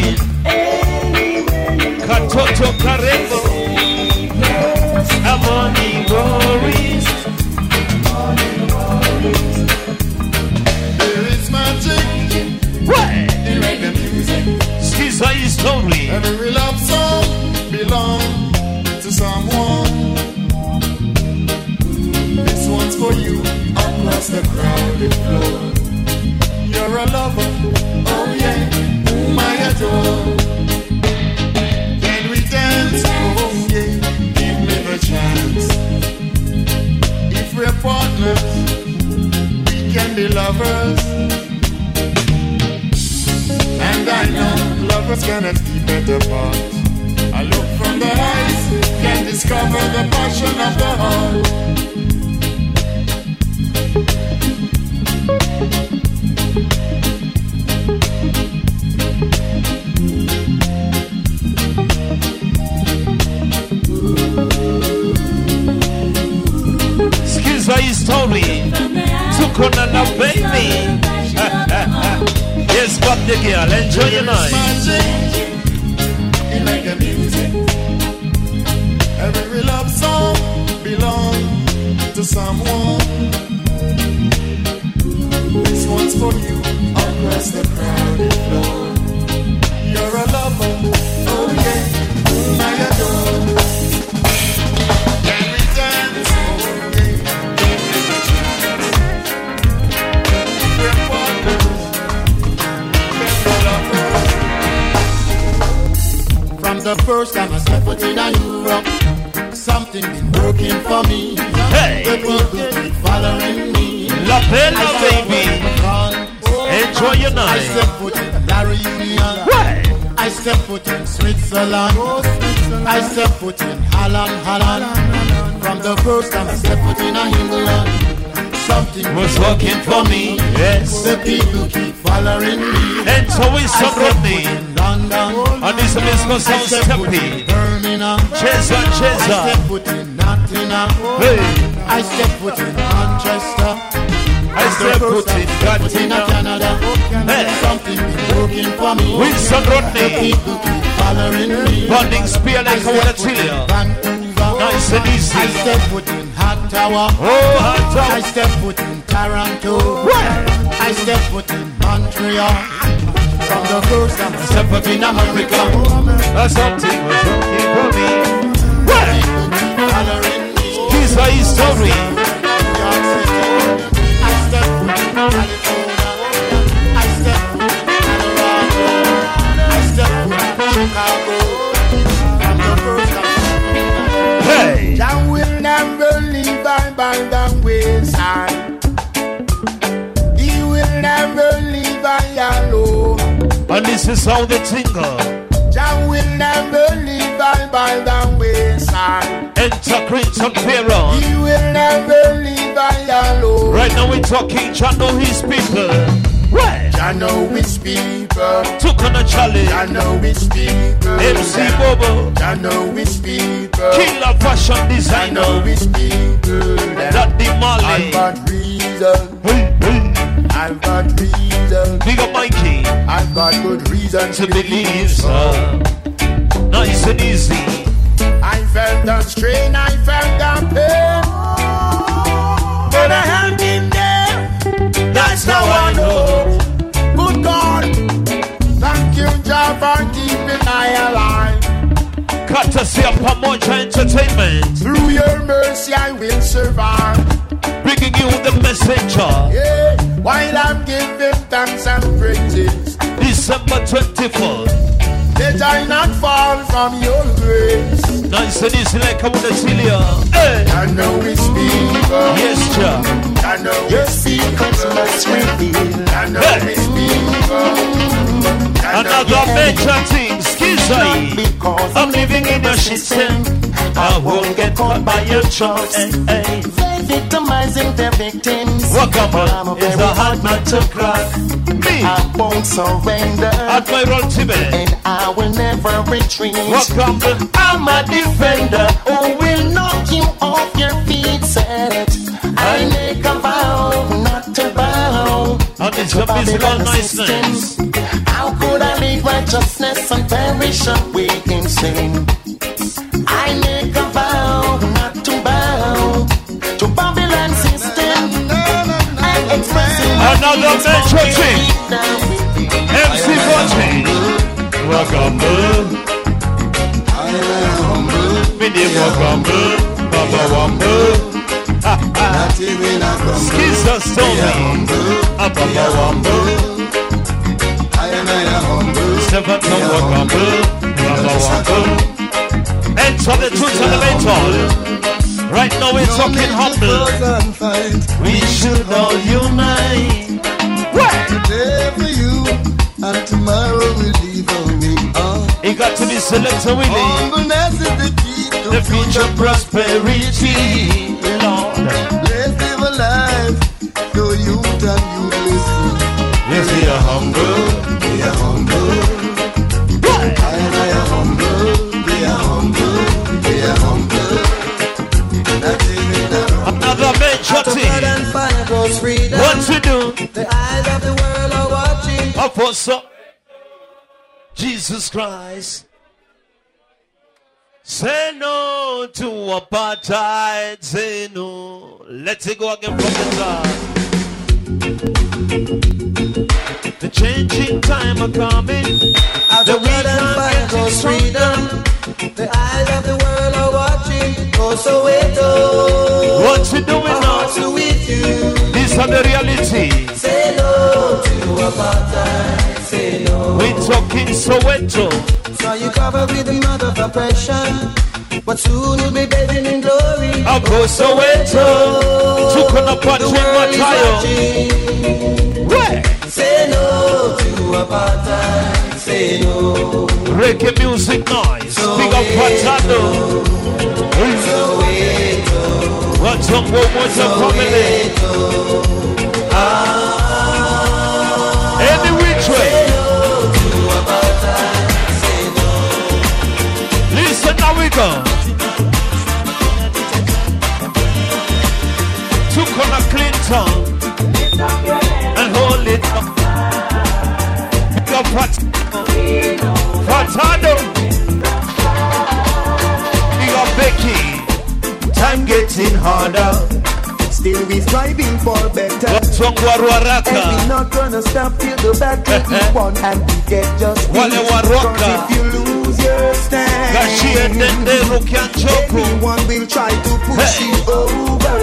Katoto Karembo. A money worries. There is magic Where? in reggae music. Skiza his story. Every love song belong to someone. This one's for you across the crowded floor. You're a lover, oh yeah, can we dance? Oh yeah, give me the chance. If we're partners, we can be lovers. And I know lovers cannot better apart. I look from the eyes, can discover the passion of the heart. Enjoy your night. Enjoy your night. I step foot in La Reunion. I step foot in Switzerland. I step foot in Holland, Holland. From the first time I step foot in England, something Was working for me. Yes. The people keep following me. And so is I some step Rodney. foot in London. And this is Miss I step foot in Steppy. Birmingham. Cheza, I step foot in Nottingham. Hey. I step foot in Manchester. I step foot in Canada. Hey. Something been working for me. Rodney. people keep following me. Spear like a water chiller. Nice and easy. I step foot in Ottawa. Oh, Ottawa. I step foot in Toronto. I step foot in Montreal. From the first time I step foot in America. That's something was working for me. Following me. Skiza history. York And this is how they tingle. Jah will never leave I by the wayside. Enter Crimson Pharaoh. He will never leave. Right now we're talking Jah know his people. Right. Jah know his people. Took on a challenge. Jah know his people. MC Bobo. Jah know his people. Killer fashion designer. Jah know his people. Daddy I've Molly. got reason. Hey, hey. I've got reason. Big up Mikey. I've got good reason To believe, sir. Nice and easy. I felt the strain, I felt the pain. That's now I know. Good God, thank you, Jah, for keeping I alive. Courtesy of Pamoja Entertainment. Through your mercy, I will survive. Bringing you the messenger. Yeah, while I'm giving thanks and praises, December 24th. Let I not fall from your grace. Nice and easy like I wanna tell ya. Hey. I know it's people. Yes, Jah. I know it's people. I know Hey. it's people. I know Another it's major thing, Skizai. I'm living in a system. I won't get caught by your choice. Hey, hey. Victimizing their victims. Welcome, But I'm a man. It's a hard man to crack. Me, I won't surrender. Admiral Tibet. And I will never retreat. Welcome, I'm a defender who will knock you off your feet. Set. I make a vow not to bow. And it's a physical niceness. How could I leave righteousness and perish away in sin? I make I'm expressing my Another needs for major thing. freedom. MC Forte. Welcome, Mini welcome, Baba Wamba. Skiza Story. Ah, Baba Wamba. Seven no welcome, Baba Wamba. Enter the truth elevator. Right now we're talking humble. We should all unite. Today for you, and tomorrow will be for me. It got to be Selector Willie. Humbleness is the key to The future prosperity, Lord. Let's live a life so you and you listen. Yes, we are humble. We are humble. Apostle Jesus Christ. Say no to apartheid. Say no. Let's go again from the top. The changing time are coming. Out The of blood and weak are fire getting goes freedom. The eyes of the world are watching. Oh, so Soweto. What you doing now? to with you. These are the reality. Say no to apartheid. Say no. We talking Soweto. So you cover with the mud of oppression. But soon you'll be bathing in glory. I'll go Soweto. Took on a The Patrick world is Matayo. Where? Say no to apartheid. Say no. Reggae music noise. Big up Patado. What's what's up, family? Any which way. Listen, now we go. Took on a Clinton and hold it up. Big Time getting harder. Still we striving for better. What's wrong, Waruaraka? And we not gonna stop till the battle is won and we get just Wale Waruaka. if you lose your stand, Gashi Endende Rukianchoku. everyone will try to push Hey. you over.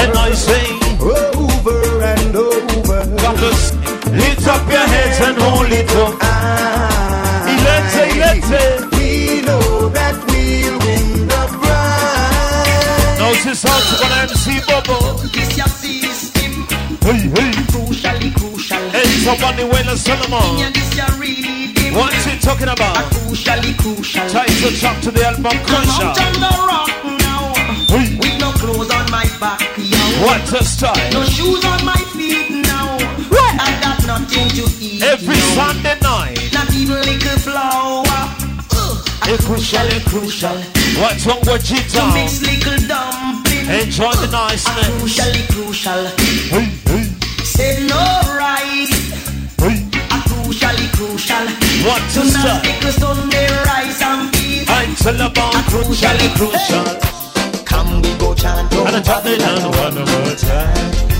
And I say, over and over. Brothers, lift up your heads and hold it up. Ah, Ilete, ilete. We know that we'll prize. Notice how to when MC Bobo. This your system, Hey, hey. crucially crucial. Hey, somebody when a Solomon. Yeah, this your really. What's he talking about? Crucially crucial. To talk to the album Come out on the rock now. Hey. With no clothes on my back, yo. What a style. No shoes on my feet now. What? I got nothing to eat. Every now. Sunday night. Not even little flour. Uh, Hey, crucial, hey, crucial. What's wrong with to G-Town? mix little dumpling. Enjoy the niceness. Crucially crucial. Hey, hey, Say no rice. hey. A crucially crucial. What To style. pickle Sunday rice and peas. I'm tell about crucially crucial. Come we go chant And I drop it down one more time.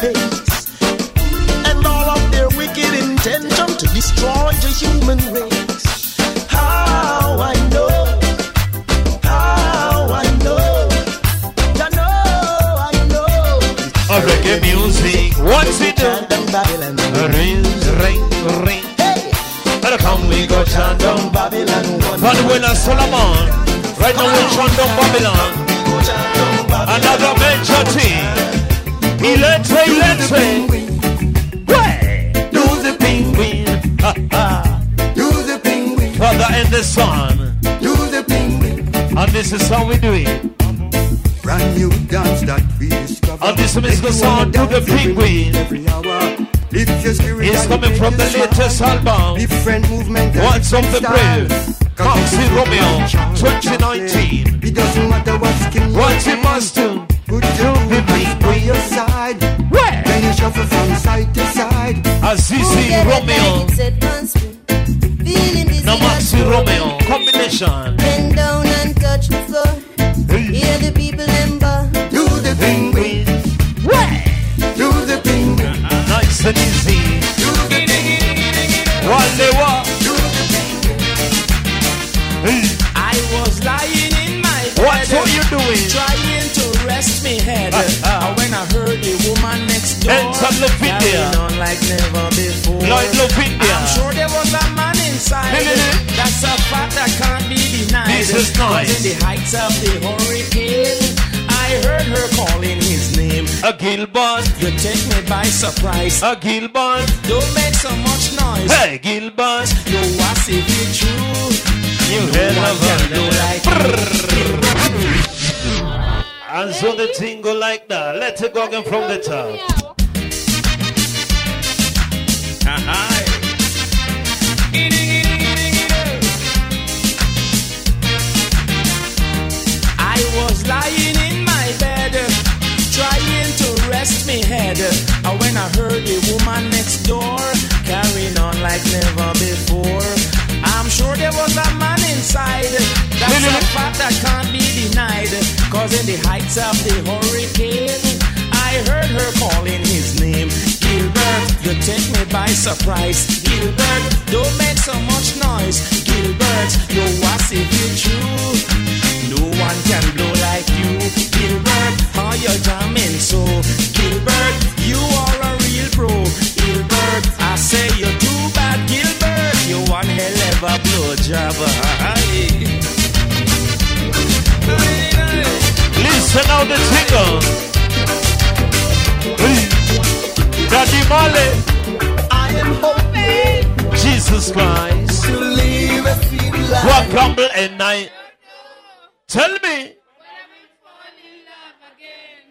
Face. And all of their wicked intention to destroy the human race. How I know, how I know, know, I know. a reggae music. What's it do? Chant on Babylon. Ring, ring, ring. Hey, And come we go chant down. Babylon one. Solomon. Right now we chant down Babylon. Go chant on Babylon. Another major thing. Ilete. Way. Do the penguin. Do the penguin, Father and the son. do the penguin. And this is how we do it. Brand new dance that we discover. And this is the you wanna the penguin. Every hour. Lift your spirit It's coming from the latest album. Different movement What's up the brave? Coxy Romeo, 2019. It doesn't matter what skin you What you must do. Put your movements by your side. Where? Then you shuffle from side to side. Azizi Romeo. No Maxi Romeo. Combination. Bend down and touch the floor. Hear the people ember. Do the penguin. Do the penguin. Nice and easy. Wale wa. Hey. I was lying rest me head. Ah, ah. And when I heard the woman next door Enter Lovindeer. carrying on like never before. Lloyd Lovindeer. I'm sure there was a man inside. That's a fact that can't be denied. This is nice. in the heights of the hurricane, I heard her calling his name. A Gilbert. You take me by surprise. A Gilbert. Don't make so much noise. Hey, Gilbert. You was if it true. You No hell of a like And so the thing go like that. Let it go again from the top. Ah, I was lying in my bed, trying to rest me head. And when I heard the woman next door carrying on like never before, I'm sure there was a man inside. That's a fact that can't be denied. Cause in the heights of the hurricane, I heard her calling his name. Gilbert, you take me by surprise. Gilbert, don't make so much noise. Gilbert, you was if you true. No one can blow like you, Gilbert. How you jamming so, Gilbert? You are a real pro, Gilbert. I say you're too bad, Gilbert. You one hell of a blow job. Listen out the jingle. Daddy Male. I am hoping Jesus Christ. to live a sweet life. What grumble and night? Tell me.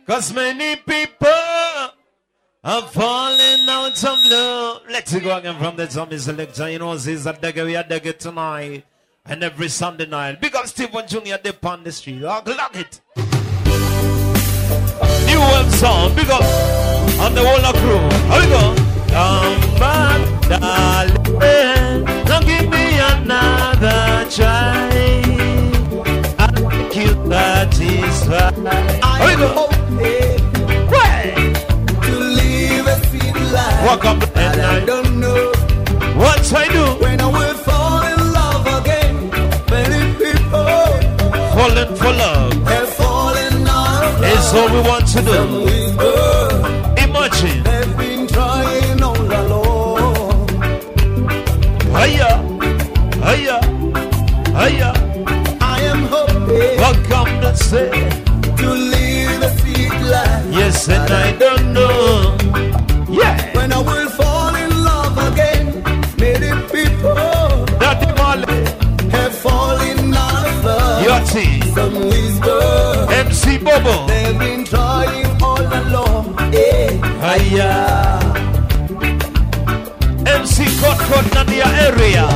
Cause many people are falling out of love. Let's go again from the zombie selection. You know, this is a dagger. We are dagger tonight. And every Sunday night. Big up Stephen Jr. Dip on the street. Oh, lock it. New web song. Big up on the whole of crew. Here we go. Come back, darling. Now give me another try. I like you, right. Here we go. Walk up and I don't know What I do? when I will fall in love again. Many people Falling for love have fallen out of is all we want to do. Imagine. They've been trying all along. Hiya, hiya, hiya. I am hoping Welcome to say to live a sweet life. yes, and I don't know. Love. Some wisdom MC Bobo. they've been trying all along. Hiya, MC Nadia area.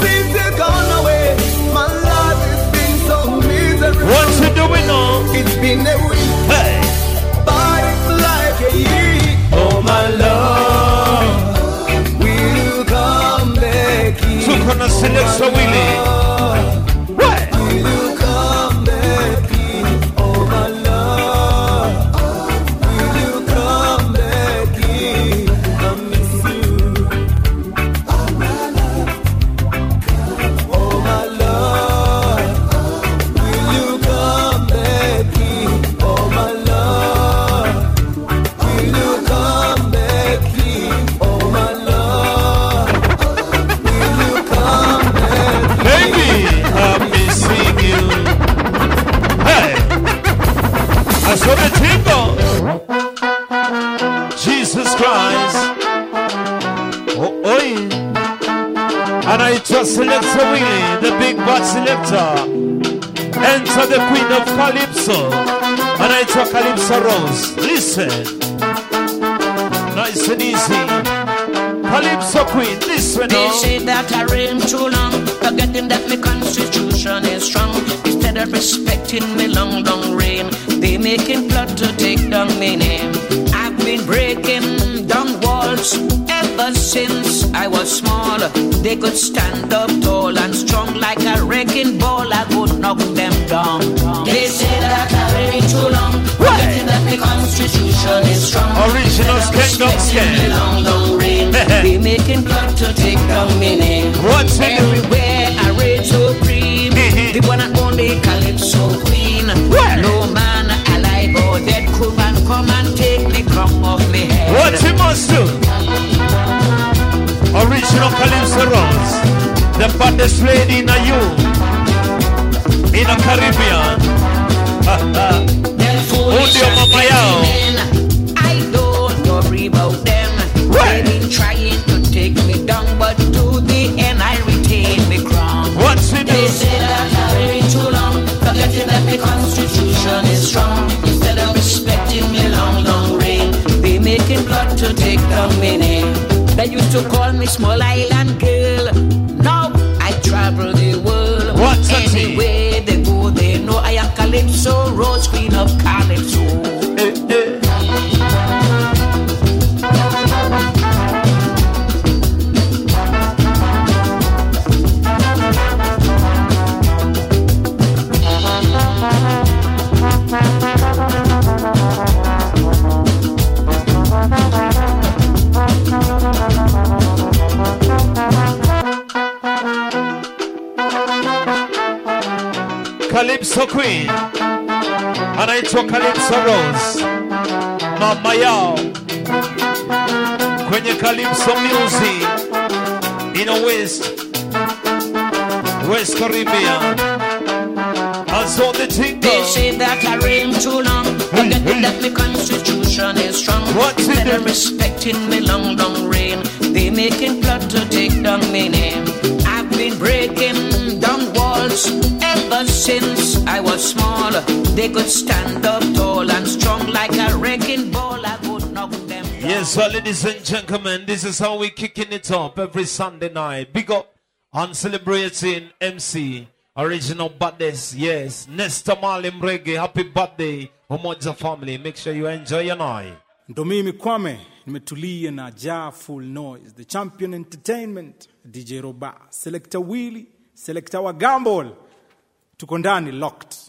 Since you're gone away, my life has been so miserable. What you doing now? It's been a selector. Enter the queen of Calypso. And I took Calypso Rose. Listen. Nice and easy. Calypso queen, listen They now. say that I reign too long, forgetting that my constitution is strong. Instead of respecting me long, long reign, they making plot to take down my name. I've been breaking down walls ever since I was small. They could stand up tall and strong like a knock them down. They say that I carry me too long. What? They think that the constitution is strong. Original kingdom skin. Long, long rain. we making blood to take down my. What's Everywhere it? I reign supreme. the one and only Calypso queen. What? No man alive or dead could man come and take me crumb off me head. What he must do? Original Calypso Rose. The baddest lady in you. In the Caribbean. Hold your mama yao. I don't worry about them. They've been trying to take me down, but to the end I retain me crown. What's it They say that I'm very too long, forgetting that the constitution is strong. Instead of respecting me long, long reign, they making blood to take down me name. They used to call me small island girl. Now I travel the world. What's that Calypso, Rose Queen of Calypso. Calypso Queen. Anaitwa Calypso Rose. Mama yao. Kwenye Calypso Music. In a West. West Caribbean. And so the thing They say that I reign too long, forgetting that my constitution is strong. Instead of respecting me long, long reign, they making plot to take down my name. I've been breaking down walls ever since I was small. They could stand up tall and strong like a wrecking ball. I would knock them. Yes, so ladies and gentlemen, this is how we kicking it up every Sunday night. Big up on celebrating MC, original baddest, yes. Nesta Malim Reggae, happy birthday, Umoja family. Make sure you enjoy your night. ndo mimi kwame nimetulia na ja full noise the champion entertainment dj roba selector willy selector wa gambol tuko ndani locked